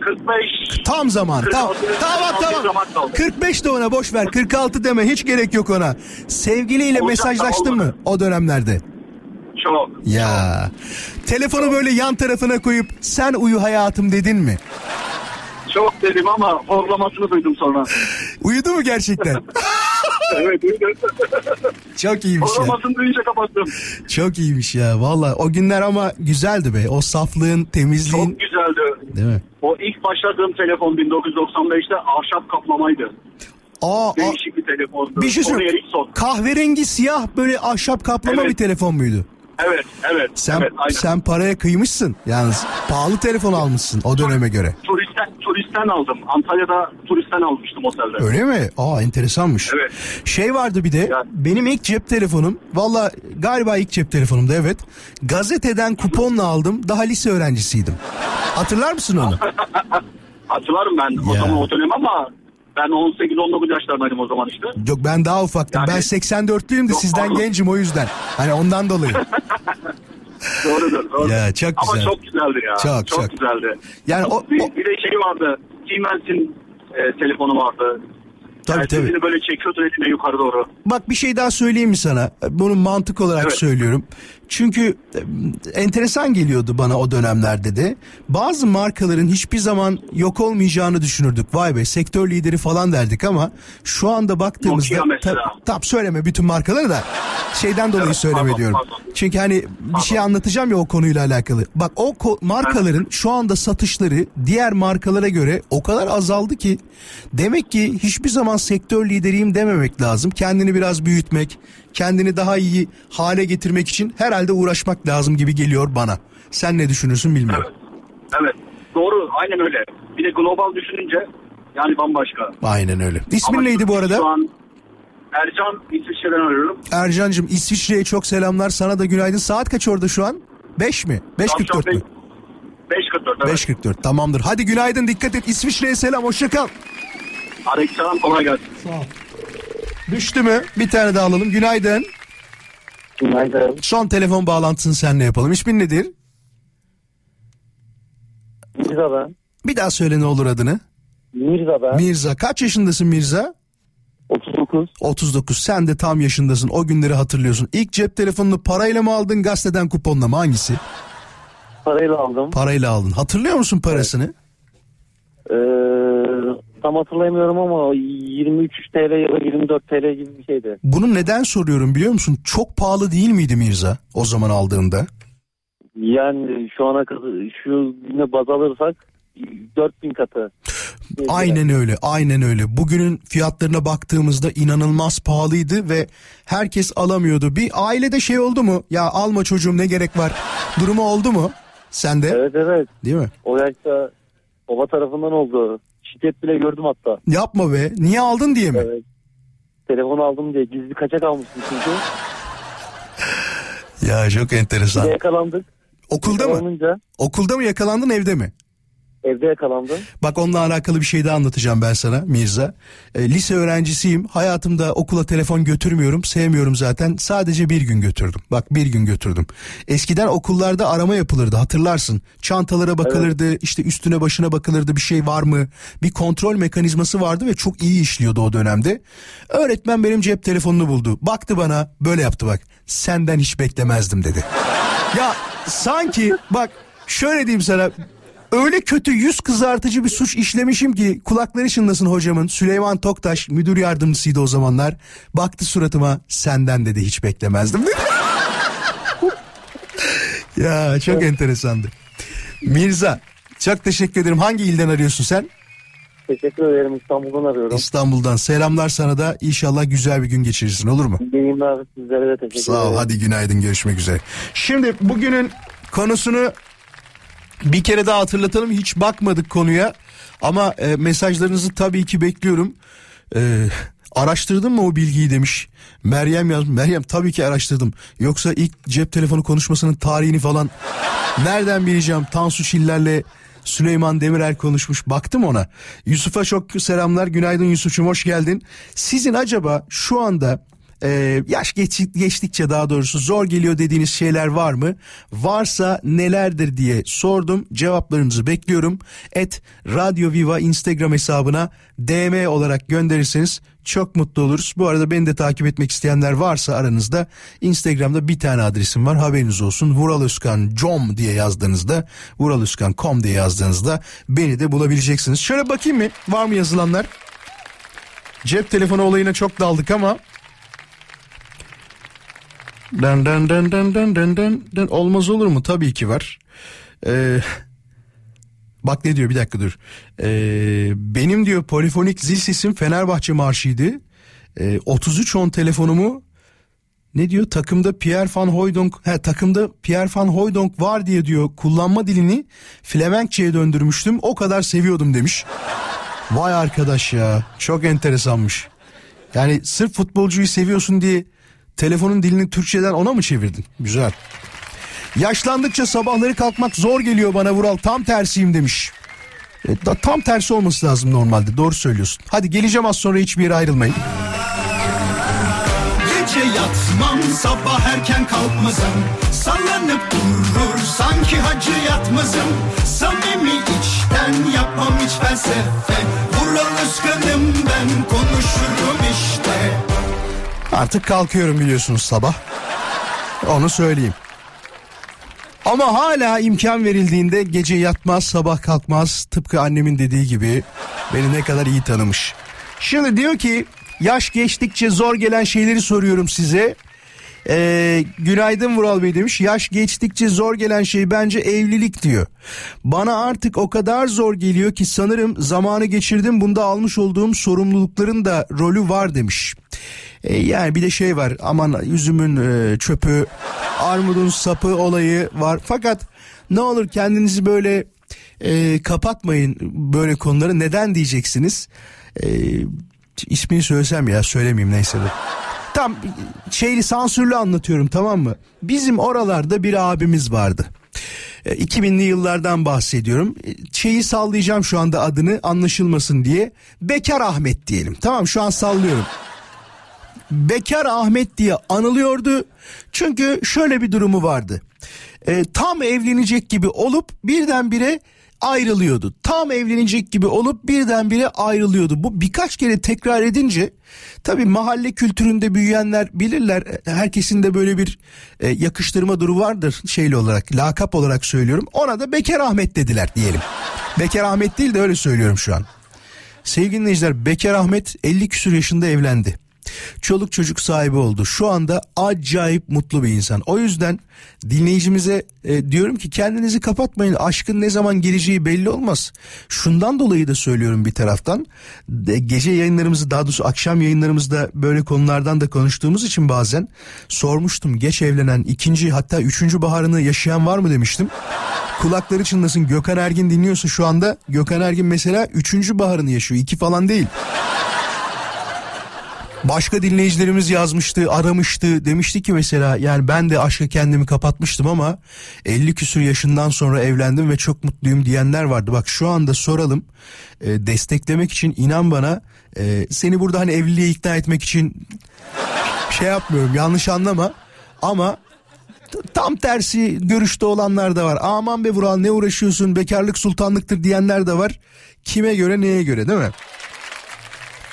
[SPEAKER 6] 45.
[SPEAKER 3] Tam zaman.
[SPEAKER 6] 46,
[SPEAKER 3] Tamam
[SPEAKER 6] 46
[SPEAKER 3] tamam.
[SPEAKER 6] zaman kaldı.
[SPEAKER 3] 45 de ona boş ver. 46 deme. Hiç gerek yok ona. Sevgiliyle
[SPEAKER 6] Olacak
[SPEAKER 3] mesajlaştın mı o dönemlerde?
[SPEAKER 6] Çok.
[SPEAKER 3] Ya. Telefonu böyle yan tarafına koyup sen uyu hayatım dedin mi?
[SPEAKER 6] Çok dedim ama horlamasını duydum sonra.
[SPEAKER 3] Uyudu mu gerçekten?
[SPEAKER 6] evet duydum.
[SPEAKER 3] Çok iyiymiş ya.
[SPEAKER 6] Horlamasını duyunca kapattım.
[SPEAKER 3] Çok iyiymiş ya. Valla o günler ama güzeldi be. O saflığın, temizliğin.
[SPEAKER 6] Çok güzeldi.
[SPEAKER 3] Değil mi?
[SPEAKER 6] O ilk başladığım telefon 1995'te ahşap kaplamaydı.
[SPEAKER 3] Aa,
[SPEAKER 6] Değişik bir telefondu.
[SPEAKER 3] bir şey. Kahverengi siyah böyle ahşap kaplama
[SPEAKER 6] Evet.
[SPEAKER 3] bir telefon muydu?
[SPEAKER 6] Evet, evet.
[SPEAKER 3] Sen
[SPEAKER 6] evet, aynen.
[SPEAKER 3] sen paraya kıymışsın yalnız. Pahalı telefon almışsın o döneme göre.
[SPEAKER 6] Turistten, turistten aldım. Antalya'da turistten almıştım otelde.
[SPEAKER 3] Öyle mi? Aa enteresanmış.
[SPEAKER 6] Evet.
[SPEAKER 3] Şey vardı bir de
[SPEAKER 6] Ya-
[SPEAKER 3] benim ilk cep telefonum valla galiba ilk cep telefonumdu evet. Gazeteden kuponla aldım daha lise öğrencisiydim. Hatırlar mısın onu?
[SPEAKER 6] Hatırlarım ben o
[SPEAKER 3] Ya.
[SPEAKER 6] zaman o dönem ama ben 18-19 yaşlarındaydım o zaman işte.
[SPEAKER 3] Yok ben daha ufaktım.
[SPEAKER 6] Yani-
[SPEAKER 3] Ben 84'lüyüm de sizden
[SPEAKER 6] pardon.
[SPEAKER 3] gencim o yüzden. Hani ondan dolayı.
[SPEAKER 6] Doğrudur. doğru.
[SPEAKER 3] Ya, çok
[SPEAKER 6] Ama
[SPEAKER 3] güzel.
[SPEAKER 6] çok güzeldi ya.
[SPEAKER 3] Çok,
[SPEAKER 6] Çok,
[SPEAKER 3] çok.
[SPEAKER 6] güzeldi.
[SPEAKER 3] Yani o-
[SPEAKER 6] bir,
[SPEAKER 3] o-
[SPEAKER 6] bir de şey vardı. Siemens'in e, telefonu vardı.
[SPEAKER 3] Tabii
[SPEAKER 6] Yani
[SPEAKER 3] tabii.
[SPEAKER 6] böyle çekiyordu eline yukarı doğru.
[SPEAKER 3] Bak bir şey daha söyleyeyim mi sana? Bunu mantık olarak
[SPEAKER 6] Evet.
[SPEAKER 3] söylüyorum. Çünkü e, enteresan geliyordu bana o dönemlerde de. Bazı markaların hiçbir zaman yok olmayacağını düşünürdük. Vay be sektör lideri falan derdik ama şu anda baktığımızda tam söyleme bütün markaları da şeyden dolayı
[SPEAKER 6] Evet,
[SPEAKER 3] söyleme
[SPEAKER 6] pardon,
[SPEAKER 3] diyorum.
[SPEAKER 6] pardon.
[SPEAKER 3] Çünkü hani bir şey anlatacağım ya o konuyla alakalı. Bak o ko- markaların şu anda satışları diğer markalara göre o kadar azaldı ki demek ki hiçbir zaman sektör lideriyim dememek lazım. Kendini biraz büyütmek, kendini daha iyi hale getirmek için herhalde uğraşmak lazım gibi geliyor bana. Sen ne düşünürsün bilmiyorum.
[SPEAKER 6] Evet. Doğru. Aynen öyle. Bir de global düşününce yani bambaşka.
[SPEAKER 3] Aynen öyle. İsmin
[SPEAKER 6] Ama
[SPEAKER 3] neydi bu arada?
[SPEAKER 6] Şu an Ercan İsviçre'den arıyorum.
[SPEAKER 3] Ercan'cığım İsviçre'ye çok selamlar. Sana da günaydın. Saat kaç orada şu an? 5 mi? 5.44 mü?
[SPEAKER 6] 5.44 evet.
[SPEAKER 3] 5.44 tamamdır. Hadi günaydın dikkat et. İsviçre'ye selam hoşça kal.
[SPEAKER 6] Aleykümselam kolay gelsin.
[SPEAKER 3] Düştü mü? Bir tane daha alalım. Günaydın.
[SPEAKER 7] Günaydın.
[SPEAKER 3] Son telefon bağlantısını seninle yapalım. İsmin nedir?
[SPEAKER 7] Mirza ben.
[SPEAKER 3] Bir daha söyle ne olur adını.
[SPEAKER 7] Mirza ben.
[SPEAKER 3] Mirza. Kaç yaşındasın Mirza?
[SPEAKER 7] 39.
[SPEAKER 3] 39. Sen de tam yaşındasın. O günleri hatırlıyorsun. İlk cep telefonunu parayla mı aldın gazeteden kuponla mı? Hangisi?
[SPEAKER 7] Parayla aldım.
[SPEAKER 3] Parayla aldın. Hatırlıyor musun parasını?
[SPEAKER 7] Ee, tam hatırlayamıyorum ama 23 TL ya da 24 TL gibi bir şeydi.
[SPEAKER 3] Bunu neden soruyorum biliyor musun? Çok pahalı değil miydi Mirza o zaman aldığında?
[SPEAKER 7] Yani şu ana kadar şu güne baz alırsak 4000 katı.
[SPEAKER 3] Aynen öyle, aynen öyle. Bugünün fiyatlarına baktığımızda inanılmaz pahalıydı ve herkes alamıyordu. Bir ailede şey oldu mu? Ya alma çocuğum ne gerek var? Durumu oldu mu? Sende?
[SPEAKER 7] Evet evet.
[SPEAKER 3] Değil mi?
[SPEAKER 7] O yaşta baba tarafından oldu. Şiddet bile gördüm hatta.
[SPEAKER 3] Yapma be. Niye aldın diye mi?
[SPEAKER 7] Evet. Telefon aldım diye gizli kaçak almıştım çünkü.
[SPEAKER 3] Ya çok enteresan.
[SPEAKER 7] yakalandık.
[SPEAKER 3] Okulda mı?
[SPEAKER 7] Yakalanınca
[SPEAKER 3] Okulda mı yakalandın evde mi?
[SPEAKER 7] Evde yakalandım.
[SPEAKER 3] Bak onunla alakalı bir şey daha anlatacağım ben sana Mirza. E, lise öğrencisiyim. Hayatımda okula telefon götürmüyorum. Sevmiyorum zaten. Sadece bir gün götürdüm. Bak bir gün götürdüm. Eskiden okullarda arama yapılırdı hatırlarsın. Çantalara bakılırdı. işte üstüne başına bakılırdı bir şey var mı? Bir kontrol mekanizması vardı ve çok iyi işliyordu o dönemde. Öğretmen benim cep telefonunu buldu. Baktı bana böyle yaptı bak. Senden hiç beklemezdim dedi. Ya sanki bak şöyle diyeyim sana öyle kötü yüz kızartıcı bir suç işlemişim ki kulakları çınlasın hocamın Süleyman Toktaş müdür yardımcısıydı o zamanlar. Baktı suratıma senden dedi hiç beklemezdim ya çok enteresandı. Mirza çok teşekkür ederim. Hangi ilden arıyorsun sen?
[SPEAKER 7] Teşekkür ederim İstanbul'dan arıyorum.
[SPEAKER 3] İstanbul'dan. Selamlar sana da. İnşallah güzel bir gün geçirirsin olur mu?
[SPEAKER 7] Yayınlar sizlere de teşekkür
[SPEAKER 3] Sağ ol
[SPEAKER 7] ederim.
[SPEAKER 3] hadi günaydın görüşmek üzere. Şimdi bugünün konusunu bir kere daha hatırlatalım hiç bakmadık konuya ama e, mesajlarınızı tabii ki bekliyorum. E, araştırdın mı o bilgiyi demiş. Meryem yazmış. Meryem tabii ki araştırdım. Yoksa ilk cep telefonu konuşmasının tarihini falan nereden bileceğim? Tansu Çiller'le Süleyman Demirel konuşmuş. Baktım ona. Yusuf'a çok selamlar. Günaydın Yusuf'cum hoş geldin. Sizin acaba şu anda ee, yaş geç, geçtikçe daha doğrusu zor geliyor dediğiniz şeyler var mı? Varsa nelerdir diye sordum. Cevaplarınızı bekliyorum. Et Radyo Viva Instagram hesabına DM olarak gönderirseniz çok mutlu oluruz. Bu arada beni de takip etmek isteyenler varsa aranızda Instagram'da bir tane adresim var haberiniz olsun. Vural Özkan com diye yazdığınızda Vural Özkan com diye yazdığınızda beni de bulabileceksiniz. Şöyle bakayım mı var mı yazılanlar? Cep telefonu olayına çok daldık ama Den den den den den den den den olmaz olur mu? Tabii ki var. Ee, bak ne diyor bir dakika dur. Ee, benim diyor polifonik zil sesim Fenerbahçe marşıydı. Ee, 33 on telefonumu ne diyor takımda Pierre van Hooydonk he takımda Pierre van Hooydonk var diye diyor kullanma dilini Flemenkçe'ye döndürmüştüm o kadar seviyordum demiş. Vay arkadaş ya çok enteresanmış. Yani sırf futbolcuyu seviyorsun diye telefonun dilini Türkçeden ona mı çevirdin? Güzel. Yaşlandıkça sabahları kalkmak zor geliyor bana Vural tam tersiyim demiş. E, da, tam tersi olması lazım normalde doğru söylüyorsun. Hadi geleceğim az sonra hiçbir yere ayrılmayın.
[SPEAKER 2] Gece yatmam sabah erken kalkmazım Sallanıp durur sanki hacı yatmazım Samimi içten yapmam hiç felsefe
[SPEAKER 3] Artık kalkıyorum biliyorsunuz sabah. Onu söyleyeyim. Ama hala imkan verildiğinde gece yatmaz sabah kalkmaz tıpkı annemin dediği gibi beni ne kadar iyi tanımış. Şimdi diyor ki yaş geçtikçe zor gelen şeyleri soruyorum size. Ee, günaydın Vural Bey demiş. Yaş geçtikçe zor gelen şey bence evlilik diyor. Bana artık o kadar zor geliyor ki sanırım zamanı geçirdim. Bunda almış olduğum sorumlulukların da rolü var demiş. Ee, yani bir de şey var aman üzümün e, çöpü armudun sapı olayı var. Fakat ne olur kendinizi böyle e, kapatmayın böyle konuları. Neden diyeceksiniz? E, ismini söylesem ya söylemeyeyim neyse bu. Tam şeyli sansürlü anlatıyorum tamam mı? Bizim oralarda bir abimiz vardı. E, 2000'li yıllardan bahsediyorum. E, Şeyi sallayacağım şu anda adını anlaşılmasın diye. Bekar Ahmet diyelim. Tamam şu an sallıyorum. Bekar Ahmet diye anılıyordu. Çünkü şöyle bir durumu vardı. E, tam evlenecek gibi olup birdenbire ayrılıyordu. Tam evlenecek gibi olup birdenbire ayrılıyordu. Bu birkaç kere tekrar edince tabi mahalle kültüründe büyüyenler bilirler. Herkesin de böyle bir e, yakıştırma duru vardır şeyli olarak lakap olarak söylüyorum. Ona da Bekar Ahmet dediler diyelim. Bekar Ahmet değil de öyle söylüyorum şu an. Sevgili dinleyiciler Bekar Ahmet 50 küsur yaşında evlendi. Çoluk çocuk sahibi oldu. Şu anda acayip mutlu bir insan. O yüzden dinleyicimize e, diyorum ki kendinizi kapatmayın. Aşkın ne zaman geleceği belli olmaz. Şundan dolayı da söylüyorum bir taraftan. De, gece yayınlarımızı daha doğrusu akşam yayınlarımızda böyle konulardan da konuştuğumuz için bazen sormuştum. Geç evlenen ikinci hatta üçüncü baharını yaşayan var mı demiştim. Kulakları çınlasın Gökhan Ergin dinliyorsa şu anda Gökhan Ergin mesela üçüncü baharını yaşıyor. iki falan değil. Başka dinleyicilerimiz yazmıştı, aramıştı. Demişti ki mesela yani ben de aşka kendimi kapatmıştım ama 50 küsur yaşından sonra evlendim ve çok mutluyum diyenler vardı. Bak şu anda soralım. E, desteklemek için inan bana e, seni burada hani evliliğe ikna etmek için şey yapmıyorum yanlış anlama. Ama tam tersi görüşte olanlar da var. Aman be Vural ne uğraşıyorsun bekarlık sultanlıktır diyenler de var. Kime göre neye göre değil mi?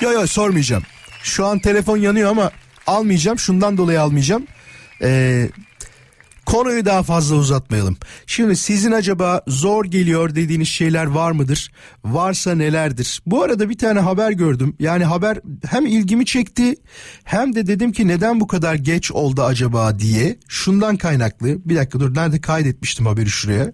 [SPEAKER 3] Yo yo sormayacağım. Şu an telefon yanıyor ama almayacağım. Şundan dolayı almayacağım. Ee, Konuyu daha fazla uzatmayalım. Şimdi sizin acaba zor geliyor dediğiniz şeyler var mıdır? Varsa nelerdir? Bu arada bir tane haber gördüm. Yani haber hem ilgimi çekti hem de dedim ki neden bu kadar geç oldu acaba diye. Şundan kaynaklı. Bir dakika dur nerede kaydetmiştim haberi şuraya.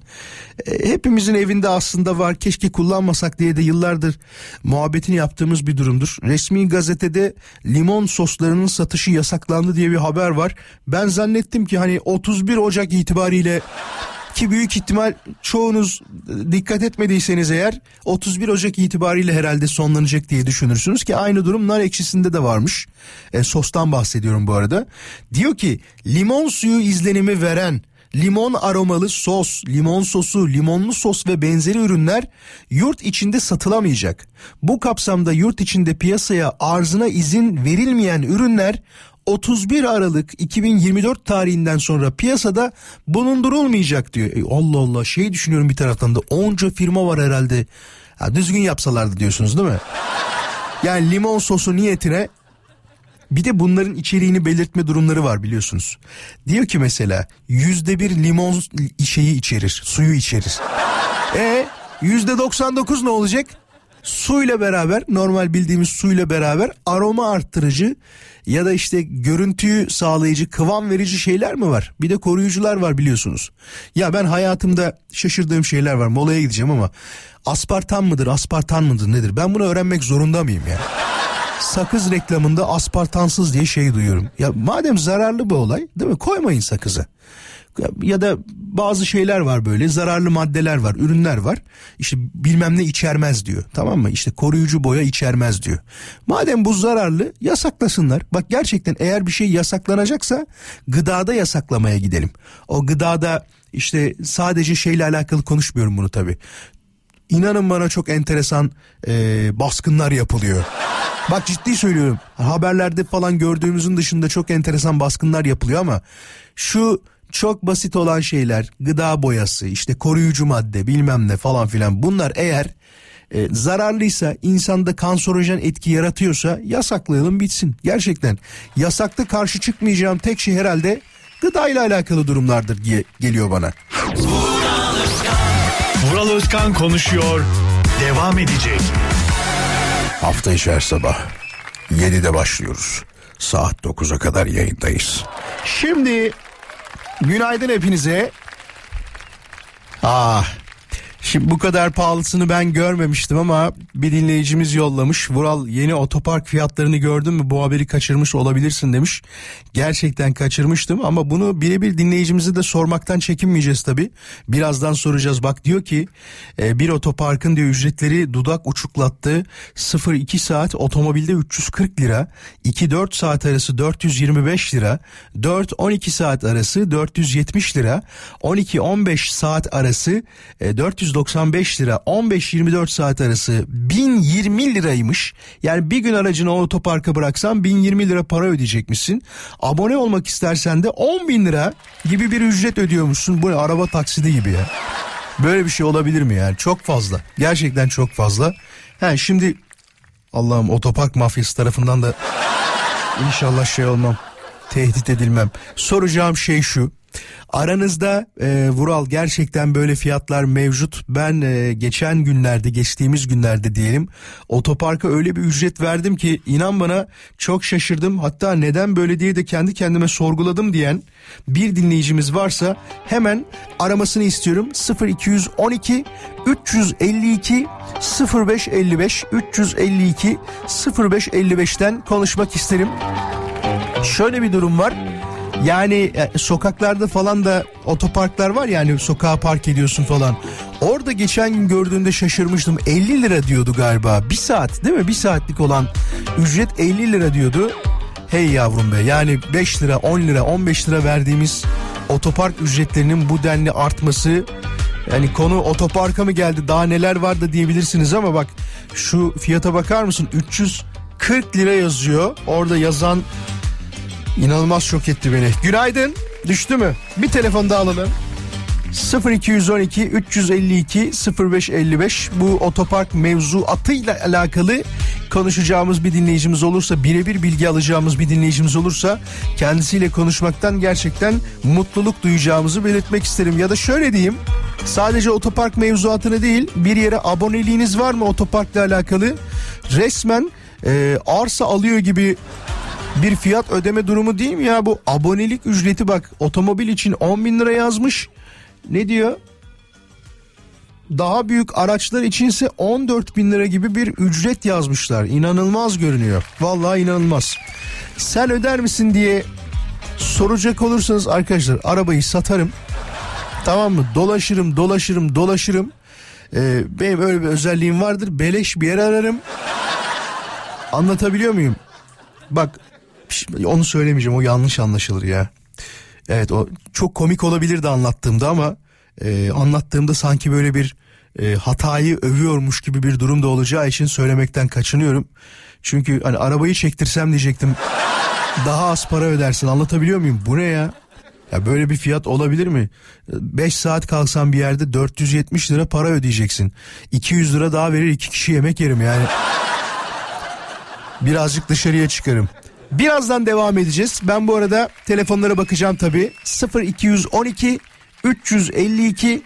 [SPEAKER 3] E, hepimizin evinde aslında var. Keşke kullanmasak diye de yıllardır muhabbetini yaptığımız bir durumdur. Resmi gazetede limon soslarının satışı yasaklandı diye bir haber var. Ben zannettim ki hani 31 Ocak itibariyle ki büyük ihtimal çoğunuz dikkat etmediyseniz eğer 31 Ocak itibariyle herhalde sonlanacak diye düşünürsünüz ki aynı durum nar ekşisinde de varmış. E, sostan bahsediyorum bu arada. Diyor ki limon suyu izlenimi veren limon aromalı sos, limon sosu, limonlu sos ve benzeri ürünler yurt içinde satılamayacak. Bu kapsamda yurt içinde piyasaya arzına izin verilmeyen ürünler 31 Aralık 2024 tarihinden sonra piyasada bulundurulmayacak diyor. E, Allah Allah şey düşünüyorum bir taraftan da onca firma var herhalde. Ha, düzgün yapsalardı diyorsunuz değil mi? Yani limon sosu niyetine bir de bunların içeriğini belirtme durumları var biliyorsunuz. Diyor ki mesela yüzde bir limon şeyi içerir, suyu içerir. E yüzde 99 ne olacak? Suyla beraber normal bildiğimiz suyla beraber aroma arttırıcı ya da işte görüntüyü sağlayıcı kıvam verici şeyler mi var? Bir de koruyucular var biliyorsunuz. Ya ben hayatımda şaşırdığım şeyler var molaya gideceğim ama aspartam mıdır aspartan mıdır nedir? Ben bunu öğrenmek zorunda mıyım ya? sakız reklamında aspartansız diye şey duyuyorum. Ya madem zararlı bu olay değil mi koymayın sakızı. Ya da bazı şeyler var böyle zararlı maddeler var ürünler var işte bilmem ne içermez diyor tamam mı işte koruyucu boya içermez diyor. Madem bu zararlı yasaklasınlar bak gerçekten eğer bir şey yasaklanacaksa gıdada yasaklamaya gidelim. O gıdada işte sadece şeyle alakalı konuşmuyorum bunu tabi. İnanın bana çok enteresan e, baskınlar yapılıyor. Bak ciddi söylüyorum. Haberlerde falan gördüğümüzün dışında çok enteresan baskınlar yapılıyor ama şu çok basit olan şeyler gıda boyası işte koruyucu madde bilmem ne falan filan bunlar eğer e, zararlıysa insanda kanserojen etki yaratıyorsa yasaklayalım bitsin. Gerçekten yasakta karşı çıkmayacağım tek şey herhalde gıdayla alakalı durumlardır diye geliyor bana.
[SPEAKER 1] Vural Özkan konuşuyor. Devam edecek.
[SPEAKER 3] Hafta içi her sabah 7'de başlıyoruz. Saat 9'a kadar yayındayız. Şimdi günaydın hepinize. Ah Şimdi bu kadar pahalısını ben görmemiştim ama bir dinleyicimiz yollamış. Vural yeni otopark fiyatlarını gördün mü bu haberi kaçırmış olabilirsin demiş. Gerçekten kaçırmıştım ama bunu birebir dinleyicimize de sormaktan çekinmeyeceğiz tabi. Birazdan soracağız. Bak diyor ki e, bir otoparkın diyor ücretleri dudak uçuklattı. 0-2 saat otomobilde 340 lira. 2-4 saat arası 425 lira. 4-12 saat arası 470 lira. 12-15 saat arası e, 400 495 lira 15-24 saat arası 1020 liraymış. Yani bir gün aracını otoparka bıraksan 1020 lira para ödeyecekmişsin. Abone olmak istersen de 10 bin lira gibi bir ücret ödüyormuşsun. Bu ne araba taksidi gibi ya. Böyle bir şey olabilir mi yani? Çok fazla. Gerçekten çok fazla. He şimdi Allah'ım otopark mafyası tarafından da inşallah şey olmam. Tehdit edilmem. Soracağım şey şu. Aranızda e, Vural gerçekten böyle fiyatlar mevcut. Ben e, geçen günlerde geçtiğimiz günlerde diyelim otoparka öyle bir ücret verdim ki inan bana çok şaşırdım. Hatta neden böyle diye de kendi kendime sorguladım diyen bir dinleyicimiz varsa hemen aramasını istiyorum. 0212 352 0555 352 0555'ten konuşmak isterim. Şöyle bir durum var. Yani e, sokaklarda falan da otoparklar var yani sokağa park ediyorsun falan. Orada geçen gün gördüğümde şaşırmıştım. 50 lira diyordu galiba. Bir saat değil mi? Bir saatlik olan ücret 50 lira diyordu. Hey yavrum be yani 5 lira 10 lira 15 lira verdiğimiz otopark ücretlerinin bu denli artması yani konu otoparka mı geldi daha neler var da diyebilirsiniz ama bak şu fiyata bakar mısın 340 lira yazıyor orada yazan inanılmaz şok etti beni. Günaydın. Düştü mü? Bir telefon daha alalım. 0212 352 0555 bu otopark mevzu atıyla alakalı konuşacağımız bir dinleyicimiz olursa birebir bilgi alacağımız bir dinleyicimiz olursa kendisiyle konuşmaktan gerçekten mutluluk duyacağımızı belirtmek isterim. Ya da şöyle diyeyim sadece otopark mevzuatını değil bir yere aboneliğiniz var mı otoparkla alakalı? Resmen e, arsa alıyor gibi bir fiyat ödeme durumu değil mi ya bu abonelik ücreti bak otomobil için 10 bin lira yazmış ne diyor? Daha büyük araçlar içinse 14 bin lira gibi bir ücret yazmışlar. İnanılmaz görünüyor. Vallahi inanılmaz. Sen öder misin diye soracak olursanız arkadaşlar arabayı satarım. Tamam mı? Dolaşırım, dolaşırım, dolaşırım. Ee, benim öyle bir özelliğim vardır. Beleş bir yer ararım. Anlatabiliyor muyum? Bak onu söylemeyeceğim o yanlış anlaşılır ya. Evet o çok komik olabilirdi anlattığımda ama e, anlattığımda sanki böyle bir e, hatayı övüyormuş gibi bir durumda olacağı için söylemekten kaçınıyorum. Çünkü hani arabayı çektirsem diyecektim daha az para ödersin anlatabiliyor muyum? Bu ne ya? Ya böyle bir fiyat olabilir mi? 5 saat kalsan bir yerde 470 lira para ödeyeceksin. 200 lira daha verir iki kişi yemek yerim yani. Birazcık dışarıya çıkarım. Birazdan devam edeceğiz. Ben bu arada telefonlara bakacağım tabii. 0212 352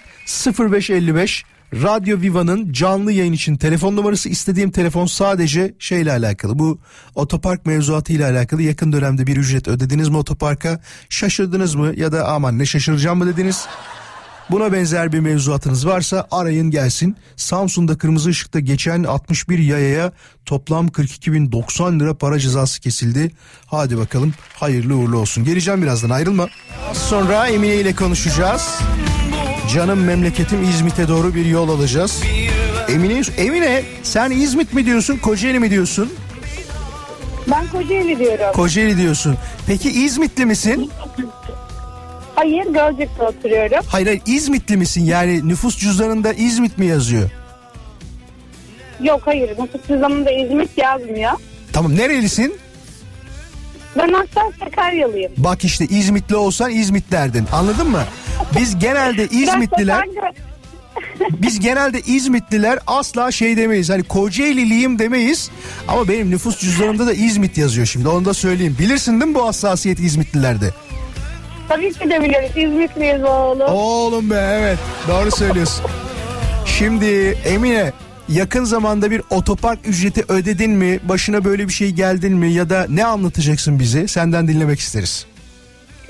[SPEAKER 3] 0555 Radyo Viva'nın canlı yayın için telefon numarası istediğim telefon sadece şeyle alakalı. Bu otopark mevzuatı ile alakalı yakın dönemde bir ücret ödediniz mi otoparka? Şaşırdınız mı ya da aman ne şaşıracağım mı dediniz? Buna benzer bir mevzuatınız varsa arayın gelsin. Samsun'da kırmızı ışıkta geçen 61 yayaya toplam 42.090 lira para cezası kesildi. Hadi bakalım hayırlı uğurlu olsun. Geleceğim birazdan ayrılma. Sonra Emine ile konuşacağız. Canım memleketim İzmit'e doğru bir yol alacağız. Emine, Emine sen İzmit mi diyorsun Kocaeli mi diyorsun?
[SPEAKER 8] Ben Kocaeli diyorum.
[SPEAKER 3] Kocaeli diyorsun. Peki İzmitli misin?
[SPEAKER 8] Hayır Gölcük'te oturuyorum.
[SPEAKER 3] Hayır hayır İzmitli misin? Yani nüfus cüzdanında İzmit mi yazıyor?
[SPEAKER 8] Yok hayır nüfus cüzdanımda İzmit yazmıyor.
[SPEAKER 3] Tamam nerelisin?
[SPEAKER 8] Ben aslen Sakaryalıyım.
[SPEAKER 3] Bak işte İzmitli olsan İzmit derdin anladın mı? Biz genelde İzmitliler biz genelde İzmitliler asla şey demeyiz hani Kocaeli'liyim demeyiz ama benim nüfus cüzdanımda da İzmit yazıyor şimdi onu da söyleyeyim. Bilirsin değil mi bu hassasiyet İzmitlilerde?
[SPEAKER 8] Tabii ki de biliriz. İzmitliyiz oğlum.
[SPEAKER 3] Oğlum be evet doğru söylüyorsun. Şimdi Emine yakın zamanda bir otopark ücreti ödedin mi? Başına böyle bir şey geldin mi? Ya da ne anlatacaksın bize? Senden dinlemek isteriz.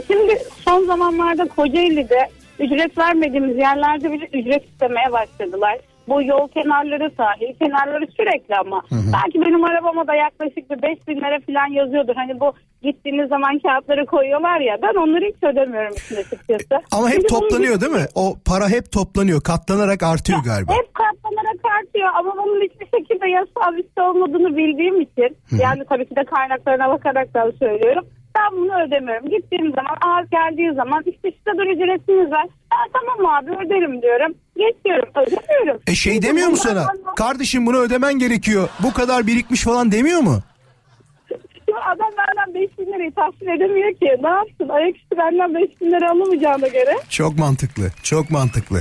[SPEAKER 8] Şimdi son zamanlarda Kocaeli'de ücret vermediğimiz yerlerde bile ücret istemeye başladılar. Bu yol kenarları sahil kenarları sürekli ama. Hı hı. Belki benim arabama da yaklaşık bir 5 bin lira falan yazıyordur. Hani bu gittiğiniz zaman kağıtları koyuyorlar ya ben onları hiç ödemiyorum için açıkçası.
[SPEAKER 3] Ama hep Şimdi toplanıyor değil mi? O para hep toplanıyor katlanarak artıyor galiba.
[SPEAKER 8] Hep katlanarak artıyor ama bunun hiçbir şekilde yasal bir şey olmadığını bildiğim için. Hı. Yani tabii ki de kaynaklarına bakarak da söylüyorum ben bunu ödemiyorum. Gittiğim zaman ağız geldiği zaman işte şu kadar ücretiniz var. Ha, tamam abi öderim diyorum. Geçiyorum ödemiyorum.
[SPEAKER 3] E şey demiyor mu sana? Kardeşim bunu ödemen gerekiyor. Bu kadar birikmiş falan demiyor mu?
[SPEAKER 8] Adam benden 5 bin lirayı tahsil edemiyor ki. Ne yapsın? Ayaküstü benden 5 bin lira alamayacağına göre.
[SPEAKER 3] Çok mantıklı. Çok mantıklı.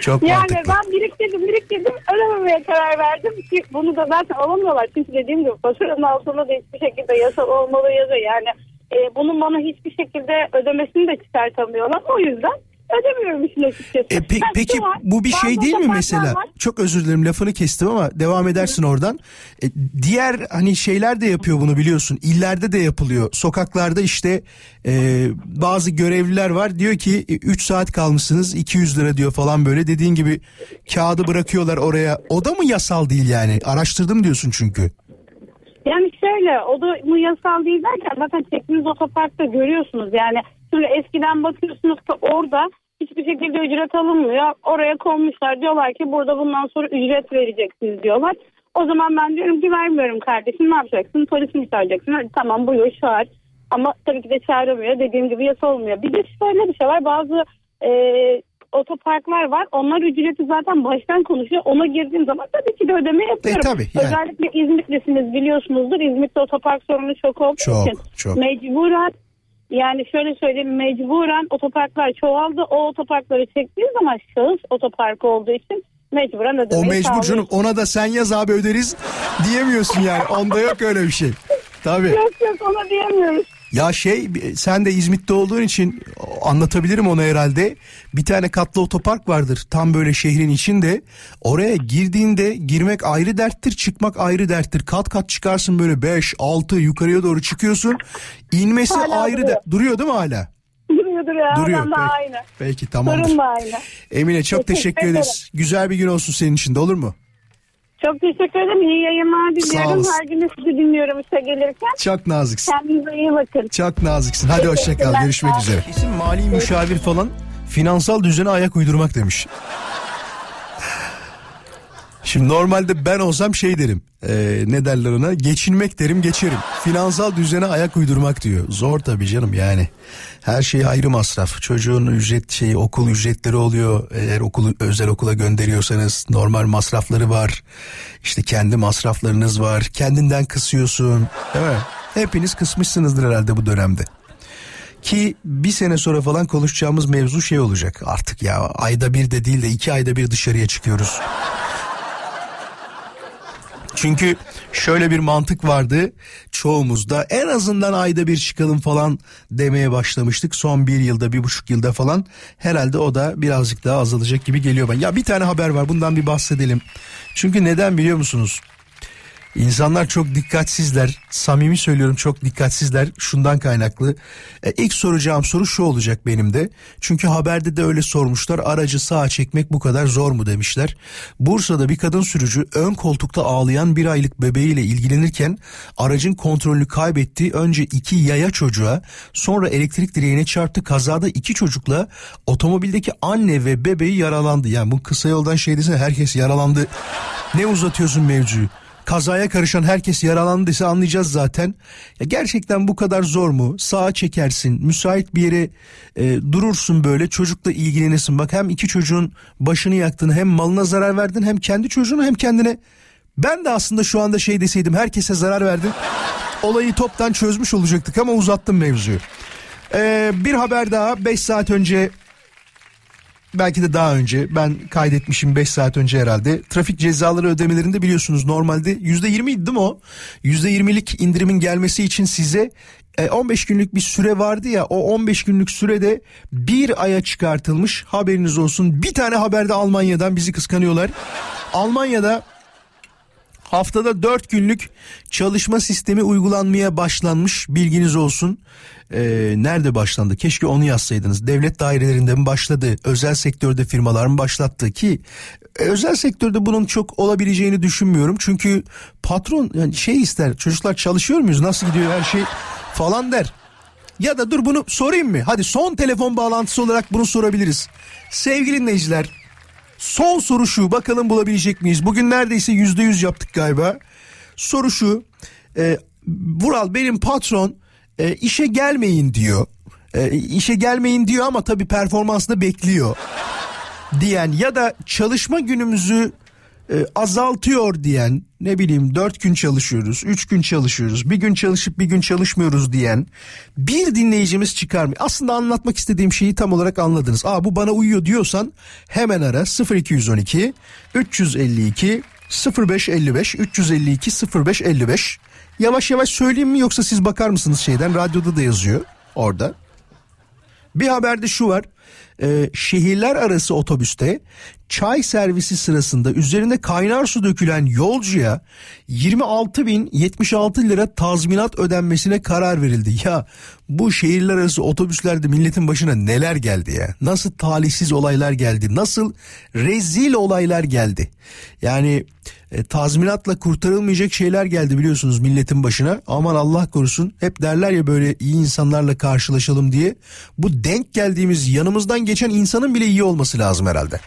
[SPEAKER 3] Çok
[SPEAKER 8] yani
[SPEAKER 3] mantıklı.
[SPEAKER 8] ben biriktirdim biriktirdim ödememeye karar verdim ki bunu da zaten alamıyorlar. Çünkü dediğim gibi faturanın altında da hiçbir şekilde yasal olmalı yazıyor. Yani e, bunun bana hiçbir şekilde ödemesini de çıkartamıyorlar. O yüzden ödemiyorum işin açıkçası.
[SPEAKER 3] E, pe-
[SPEAKER 8] Ha,
[SPEAKER 3] peki
[SPEAKER 8] var,
[SPEAKER 3] bu bir şey değil mi mesela?
[SPEAKER 8] var.
[SPEAKER 3] Çok özür dilerim lafını kestim ama devam edersin oradan. E, diğer hani şeyler de yapıyor bunu biliyorsun. İllerde de yapılıyor. Sokaklarda işte e, bazı görevliler var. Diyor ki 3 saat kalmışsınız 200 lira diyor falan böyle. Dediğin gibi kağıdı bırakıyorlar oraya. O da mı yasal değil yani? Araştırdım diyorsun çünkü.
[SPEAKER 8] Yani şöyle o da mı yasal değil derken zaten çektiğiniz otoparkta görüyorsunuz. Yani şimdi eskiden bakıyorsunuz ki orada hiçbir şekilde ücret alınmıyor. Oraya konmuşlar diyorlar ki burada bundan sonra ücret vereceksiniz diyorlar. O zaman ben diyorum ki vermiyorum kardeşim ne yapacaksın? Polisi mi çağıracaksın? Hadi tamam buyur çağır. Ama tabii ki de çağıramıyor. Dediğim gibi yasa olmuyor. Bir de şöyle bir şey var. Bazı e, otoparklar var. Onlar ücreti zaten baştan konuşuyor. Ona girdiğim zaman tabii ki de ödeme yapıyorum.
[SPEAKER 3] E, tabii, yani.
[SPEAKER 8] Özellikle İzmitlisiniz biliyorsunuzdur. İzmit'te otopark sorunu çok olduğu
[SPEAKER 3] Çok,
[SPEAKER 8] için.
[SPEAKER 3] çok.
[SPEAKER 8] Mecburen yani şöyle söyleyeyim mecburen otoparklar çoğaldı. O otoparkları çektiğin zaman şahıs otoparkı olduğu için mecburen
[SPEAKER 3] O
[SPEAKER 8] ödemeyi
[SPEAKER 3] mecbur
[SPEAKER 8] sağlıyorsun.
[SPEAKER 3] canım ona da sen yaz abi öderiz diyemiyorsun yani. Onda yok öyle bir şey. Tabii.
[SPEAKER 8] Yok yok ona diyemiyoruz.
[SPEAKER 3] Ya şey sen de İzmit'te olduğun için anlatabilirim onu herhalde. Bir tane katlı otopark vardır tam böyle şehrin içinde. Oraya girdiğinde girmek ayrı derttir çıkmak ayrı derttir. Kat kat çıkarsın böyle 5 6 yukarıya doğru çıkıyorsun. İnmesi
[SPEAKER 8] Hala
[SPEAKER 3] ayrı
[SPEAKER 8] duruyor.
[SPEAKER 3] da duruyor değil mi hala?
[SPEAKER 8] Duruyor duruyor.
[SPEAKER 3] Duruyor. Peki,
[SPEAKER 8] aynı.
[SPEAKER 3] Peki tamamdır.
[SPEAKER 8] Sorun da aynı.
[SPEAKER 3] Emine çok
[SPEAKER 8] Teşekkür
[SPEAKER 3] teşekkür ederiz. Güzel bir gün olsun senin için de olur mu?
[SPEAKER 8] Çok teşekkür ederim. İyi yayınlar diliyorum.
[SPEAKER 3] olasın.
[SPEAKER 8] Her gün sizi dinliyorum işe gelirken.
[SPEAKER 3] Çok naziksin.
[SPEAKER 8] Kendinize iyi bakın.
[SPEAKER 3] Çok naziksin. Hadi hoşça kal.
[SPEAKER 8] Teşekkürler.
[SPEAKER 3] Görüşmek üzere. Kesin mali müşavir falan finansal düzene ayak uydurmak demiş. Şimdi normalde ben olsam şey derim. Ee, ne derler ona? Geçinmek derim geçerim. Finansal düzene ayak uydurmak diyor. Zor tabii canım yani. Her şey ayrı masraf. Çocuğun ücret şeyi okul ücretleri oluyor. Eğer okulu özel okula gönderiyorsanız normal masrafları var. İşte kendi masraflarınız var. Kendinden kısıyorsun. Değil mi? Hepiniz kısmışsınızdır herhalde bu dönemde. Ki bir sene sonra falan konuşacağımız mevzu şey olacak artık ya ayda bir de değil de iki ayda bir dışarıya çıkıyoruz. Çünkü şöyle bir mantık vardı çoğumuzda en azından ayda bir çıkalım falan demeye başlamıştık. Son bir yılda bir buçuk yılda falan herhalde o da birazcık daha azalacak gibi geliyor ben. Ya bir tane haber var bundan bir bahsedelim. Çünkü neden biliyor musunuz? İnsanlar çok dikkatsizler. Samimi söylüyorum çok dikkatsizler. Şundan kaynaklı. E, ilk soracağım soru şu olacak benim de. Çünkü haberde de öyle sormuşlar. Aracı sağa çekmek bu kadar zor mu demişler. Bursa'da bir kadın sürücü ön koltukta ağlayan bir aylık bebeğiyle ilgilenirken aracın kontrolünü kaybetti. Önce iki yaya çocuğa sonra elektrik direğine çarptı. Kazada iki çocukla otomobildeki anne ve bebeği yaralandı. Yani bu kısa yoldan şey desene herkes yaralandı. Ne uzatıyorsun mevzuyu? Kazaya karışan herkes yaralandıysa anlayacağız zaten. Ya gerçekten bu kadar zor mu? Sağa çekersin, müsait bir yere e, durursun böyle çocukla ilgilenirsin. Bak hem iki çocuğun başını yaktın hem malına zarar verdin hem kendi çocuğuna hem kendine. Ben de aslında şu anda şey deseydim herkese zarar verdin. Olayı toptan çözmüş olacaktık ama uzattım mevzuyu. Ee, bir haber daha 5 saat önce belki de daha önce ben kaydetmişim 5 saat önce herhalde. Trafik cezaları ödemelerinde biliyorsunuz normalde %20 idi değil mi o? %20'lik indirimin gelmesi için size e, 15 günlük bir süre vardı ya o 15 günlük sürede bir aya çıkartılmış haberiniz olsun. Bir tane haberde Almanya'dan bizi kıskanıyorlar. Almanya'da Haftada 4 günlük çalışma sistemi uygulanmaya başlanmış bilginiz olsun. Ee, nerede başlandı? Keşke onu yazsaydınız. Devlet dairelerinde mi başladı? Özel sektörde firmalar mı başlattı ki? e, Özel sektörde bunun çok olabileceğini düşünmüyorum. Çünkü patron yani şey ister. Çocuklar çalışıyor muyuz? Nasıl gidiyor her şey falan der. Ya da dur bunu sorayım mı? Hadi son telefon bağlantısı olarak bunu sorabiliriz. Sevgili dinleyiciler Son soru şu bakalım bulabilecek miyiz? Bugün neredeyse yüzde yüz yaptık galiba. Soru şu. E, Vural benim patron e, işe gelmeyin diyor. E, işe gelmeyin diyor ama tabii performansını bekliyor diyen ya da çalışma günümüzü e, azaltıyor diyen ne bileyim dört gün çalışıyoruz, üç gün çalışıyoruz, bir gün çalışıp bir gün çalışmıyoruz diyen bir dinleyicimiz çıkar mı? Aslında anlatmak istediğim şeyi tam olarak anladınız. Aa bu bana uyuyor diyorsan hemen ara 0212 352 0555 352 0555 Yavaş yavaş söyleyeyim mi yoksa siz bakar mısınız şeyden? Radyoda da yazıyor orada. Bir haberde şu var. Ee, şehirler arası otobüste çay servisi sırasında üzerinde kaynar su dökülen yolcuya 26.076 lira tazminat ödenmesine karar verildi. Ya bu şehirler arası otobüslerde milletin başına neler geldi ya? Nasıl talihsiz olaylar geldi? Nasıl rezil olaylar geldi? Yani e, tazminatla kurtarılmayacak şeyler geldi biliyorsunuz milletin başına. Aman Allah korusun. Hep derler ya böyle iyi insanlarla karşılaşalım diye. Bu denk geldiğimiz yanımızdan geçen insanın bile iyi olması lazım herhalde.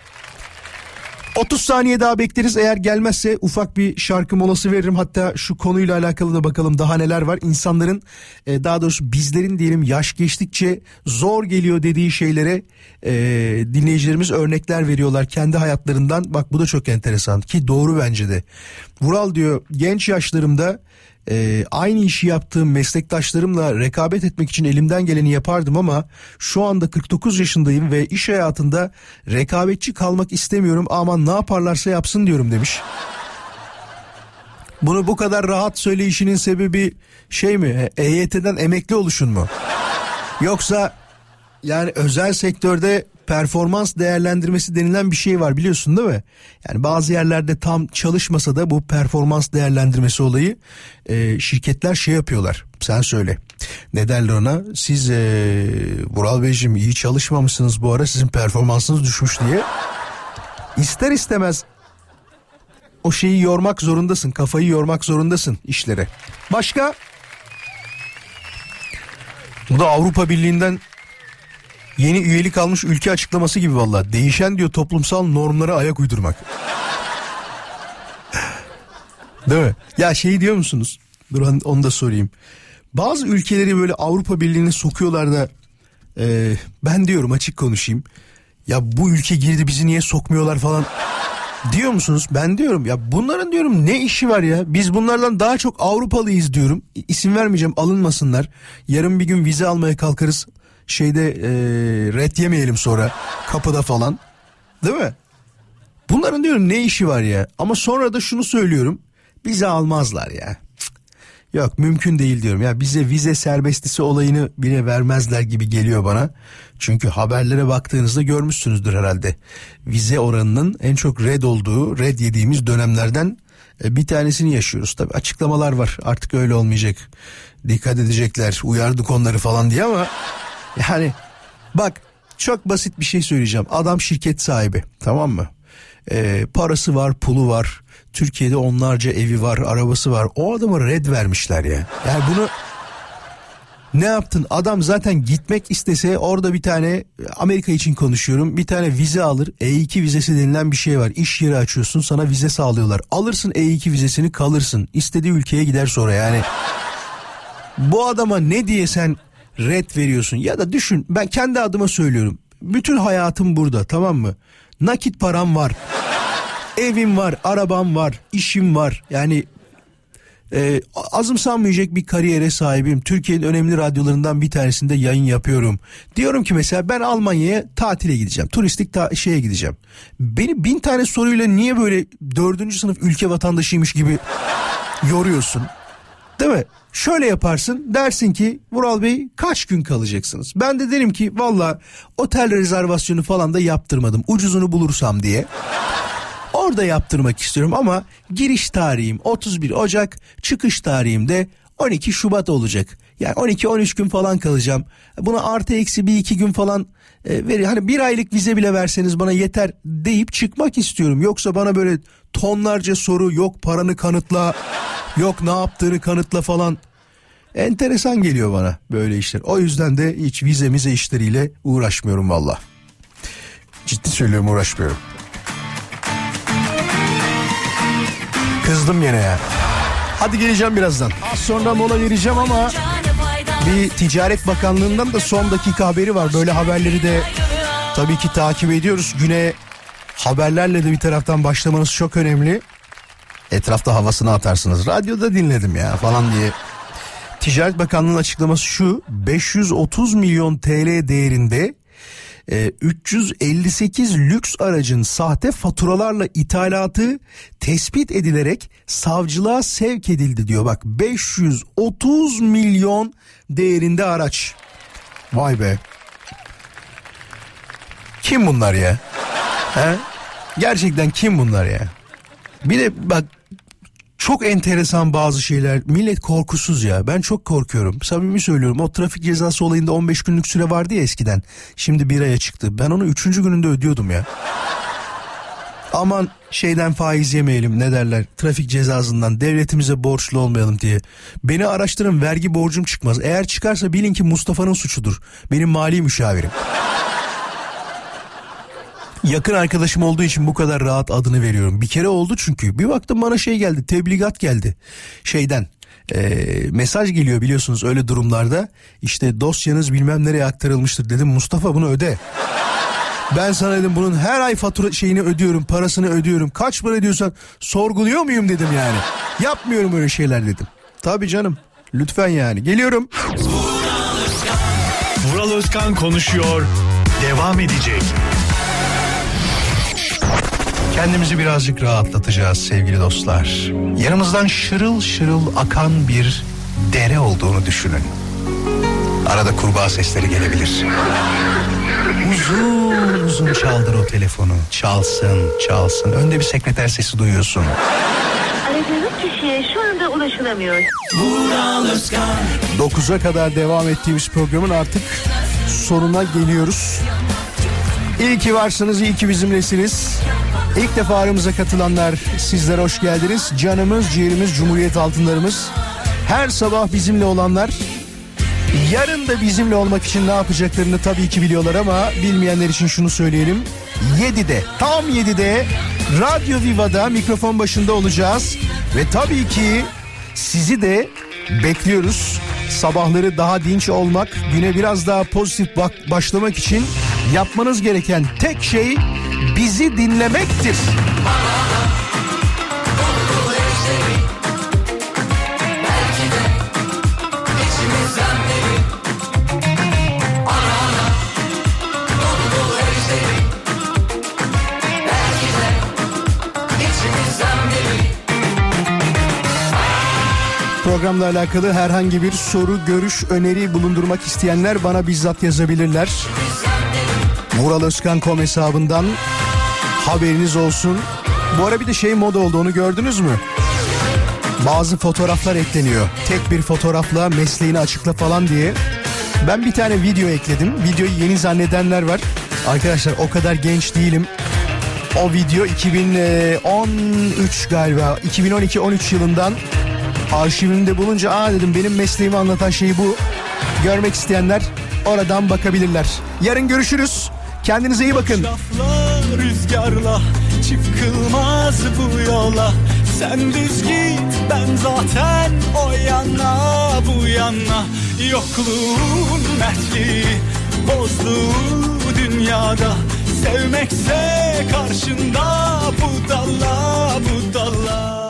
[SPEAKER 3] 30 saniye daha bekleriz. Eğer gelmezse ufak bir şarkı molası veririm. Hatta şu konuyla alakalı da bakalım daha neler var. İnsanların e, daha doğrusu bizlerin diyelim yaş geçtikçe zor geliyor dediği şeylere e, dinleyicilerimiz örnekler veriyorlar kendi hayatlarından. Bak bu da çok enteresan ki doğru bence de. Vural diyor genç yaşlarımda e, aynı işi yaptığım meslektaşlarımla rekabet etmek için elimden geleni yapardım ama şu anda 49 yaşındayım ve iş hayatında rekabetçi kalmak istemiyorum aman ne yaparlarsa yapsın diyorum demiş. Bunu bu kadar rahat söyleyişinin sebebi şey mi EYT'den emekli oluşun mu? Yoksa yani özel sektörde performans değerlendirmesi denilen bir şey var biliyorsun değil mi? Yani bazı yerlerde tam çalışmasa da bu performans değerlendirmesi olayı e, şirketler şey yapıyorlar. Sen söyle. Ne derler ona? Siz e, Vural Beyciğim iyi çalışmamışsınız bu ara sizin performansınız düşmüş diye. İster istemez o şeyi yormak zorundasın. Kafayı yormak zorundasın işlere. Başka? Bu da Avrupa Birliği'nden Yeni üyelik almış ülke açıklaması gibi valla. Değişen diyor toplumsal normlara ayak uydurmak. Değil mi? Ya şey diyor musunuz? Dur onu da sorayım. Bazı ülkeleri böyle Avrupa Birliği'ne sokuyorlar da e, ben diyorum açık konuşayım. Ya bu ülke girdi bizi niye sokmuyorlar falan diyor musunuz? Ben diyorum ya bunların diyorum ne işi var ya? Biz bunlardan daha çok Avrupalıyız diyorum. İsim vermeyeceğim alınmasınlar. Yarın bir gün vize almaya kalkarız şeyde e, red yemeyelim sonra kapıda falan. Değil mi? Bunların diyorum ne işi var ya? Ama sonra da şunu söylüyorum. Bize almazlar ya. Yok mümkün değil diyorum ya bize vize serbestisi olayını bile vermezler gibi geliyor bana. Çünkü haberlere baktığınızda görmüşsünüzdür herhalde. Vize oranının en çok red olduğu, red yediğimiz dönemlerden e, bir tanesini yaşıyoruz. Tabi açıklamalar var artık öyle olmayacak. Dikkat edecekler uyardık onları falan diye ama yani bak çok basit bir şey söyleyeceğim. Adam şirket sahibi tamam mı? Ee, parası var pulu var. Türkiye'de onlarca evi var arabası var. O adama red vermişler ya. Yani bunu ne yaptın? Adam zaten gitmek istese orada bir tane Amerika için konuşuyorum. Bir tane vize alır. E2 vizesi denilen bir şey var. İş yeri açıyorsun sana vize sağlıyorlar. Alırsın E2 vizesini kalırsın. İstediği ülkeye gider sonra yani. Bu adama ne diye sen red veriyorsun ya da düşün ben kendi adıma söylüyorum. Bütün hayatım burada tamam mı? Nakit param var. Evim var, arabam var, işim var. Yani e, azımsanmayacak bir kariyere sahibim. Türkiye'nin önemli radyolarından bir tanesinde yayın yapıyorum. Diyorum ki mesela ben Almanya'ya tatile gideceğim. Turistik ta- şeye gideceğim. Beni bin tane soruyla niye böyle dördüncü sınıf ülke vatandaşıymış gibi yoruyorsun? Değil mi? Şöyle yaparsın dersin ki Vural Bey kaç gün kalacaksınız? Ben de derim ki valla otel rezervasyonu falan da yaptırmadım ucuzunu bulursam diye. Orada yaptırmak istiyorum ama giriş tarihim 31 Ocak çıkış tarihim de 12 Şubat olacak. Yani 12-13 gün falan kalacağım. Buna artı eksi bir iki gün falan e, verir. Hani bir aylık vize bile verseniz bana yeter deyip çıkmak istiyorum. Yoksa bana böyle tonlarca soru yok paranı kanıtla yok ne yaptığını kanıtla falan. Enteresan geliyor bana böyle işler. O yüzden de hiç vize mize işleriyle uğraşmıyorum valla. Ciddi söylüyorum uğraşmıyorum. Kızdım yine ya. Hadi geleceğim birazdan. Az sonra mola vereceğim ama bir Ticaret Bakanlığı'ndan da son dakika haberi var. Böyle haberleri de tabii ki takip ediyoruz. Güne haberlerle de bir taraftan başlamanız çok önemli. Etrafta havasını atarsınız. Radyoda dinledim ya falan diye. Ticaret Bakanlığı'nın açıklaması şu 530 milyon TL değerinde e, 358 lüks aracın sahte faturalarla ithalatı tespit edilerek savcılığa sevk edildi diyor. Bak 530 milyon değerinde araç. Vay be. Kim bunlar ya? He? Gerçekten kim bunlar ya? Bir de bak çok enteresan bazı şeyler. Millet korkusuz ya. Ben çok korkuyorum. Samimi söylüyorum. O trafik cezası olayında 15 günlük süre vardı ya eskiden. Şimdi bir aya çıktı. Ben onu 3. gününde ödüyordum ya. Aman şeyden faiz yemeyelim ne derler trafik cezasından devletimize borçlu olmayalım diye. Beni araştırın vergi borcum çıkmaz. Eğer çıkarsa bilin ki Mustafa'nın suçudur. Benim mali müşavirim. Yakın arkadaşım olduğu için bu kadar rahat adını veriyorum. Bir kere oldu çünkü. Bir baktım bana şey geldi tebligat geldi. Şeyden e, mesaj geliyor biliyorsunuz öyle durumlarda. İşte dosyanız bilmem nereye aktarılmıştır dedim. Mustafa bunu öde. Ben sana dedim bunun her ay fatura şeyini ödüyorum, parasını ödüyorum. Kaç para ödüyorsan sorguluyor muyum dedim yani. Yapmıyorum öyle şeyler dedim. Tabii canım. Lütfen yani. Geliyorum.
[SPEAKER 1] Vural Özkan konuşuyor. Devam edecek.
[SPEAKER 3] Kendimizi birazcık rahatlatacağız sevgili dostlar. Yanımızdan şırıl şırıl akan bir dere olduğunu düşünün. Arada kurbağa sesleri gelebilir. Uzun uzun çaldır o telefonu. Çalsın, çalsın. Önde bir sekreter sesi duyuyorsun.
[SPEAKER 9] Aradığınız kişiye şu anda ulaşılamıyor.
[SPEAKER 3] 9'a kadar devam ettiğimiz programın artık sonuna geliyoruz. İyi ki varsınız, iyi ki bizimlesiniz. İlk defa aramıza katılanlar sizler hoş geldiniz. Canımız, ciğerimiz, cumhuriyet altınlarımız. Her sabah bizimle olanlar yarın da bizimle olmak için ne yapacaklarını tabii ki biliyorlar ama bilmeyenler için şunu söyleyelim. 7'de, tam 7'de Radyo Viva'da mikrofon başında olacağız. Ve tabii ki sizi de bekliyoruz. Sabahları daha dinç olmak, güne biraz daha pozitif bak- başlamak için yapmanız gereken tek şey bizi dinlemektir. Programla alakalı herhangi bir soru, görüş, öneri bulundurmak isteyenler bana bizzat yazabilirler. Vural Özkan.com hesabından haberiniz olsun. Bu ara bir de şey moda oldu onu gördünüz mü? Bazı fotoğraflar ekleniyor. Tek bir fotoğrafla mesleğini açıkla falan diye. Ben bir tane video ekledim. Videoyu yeni zannedenler var. Arkadaşlar o kadar genç değilim. O video 2013 galiba 2012-13 yılından arşivimde bulunca aa dedim benim mesleğimi anlatan şey bu. Görmek isteyenler oradan bakabilirler. Yarın görüşürüz. Kendinize iyi bakın.
[SPEAKER 2] Rüzgarla çıkılmaz bu yola. Sen düz git ben zaten o yana bu yana. Yokluğun mertliği bozdu dünyada. Sevmekse karşında budala budala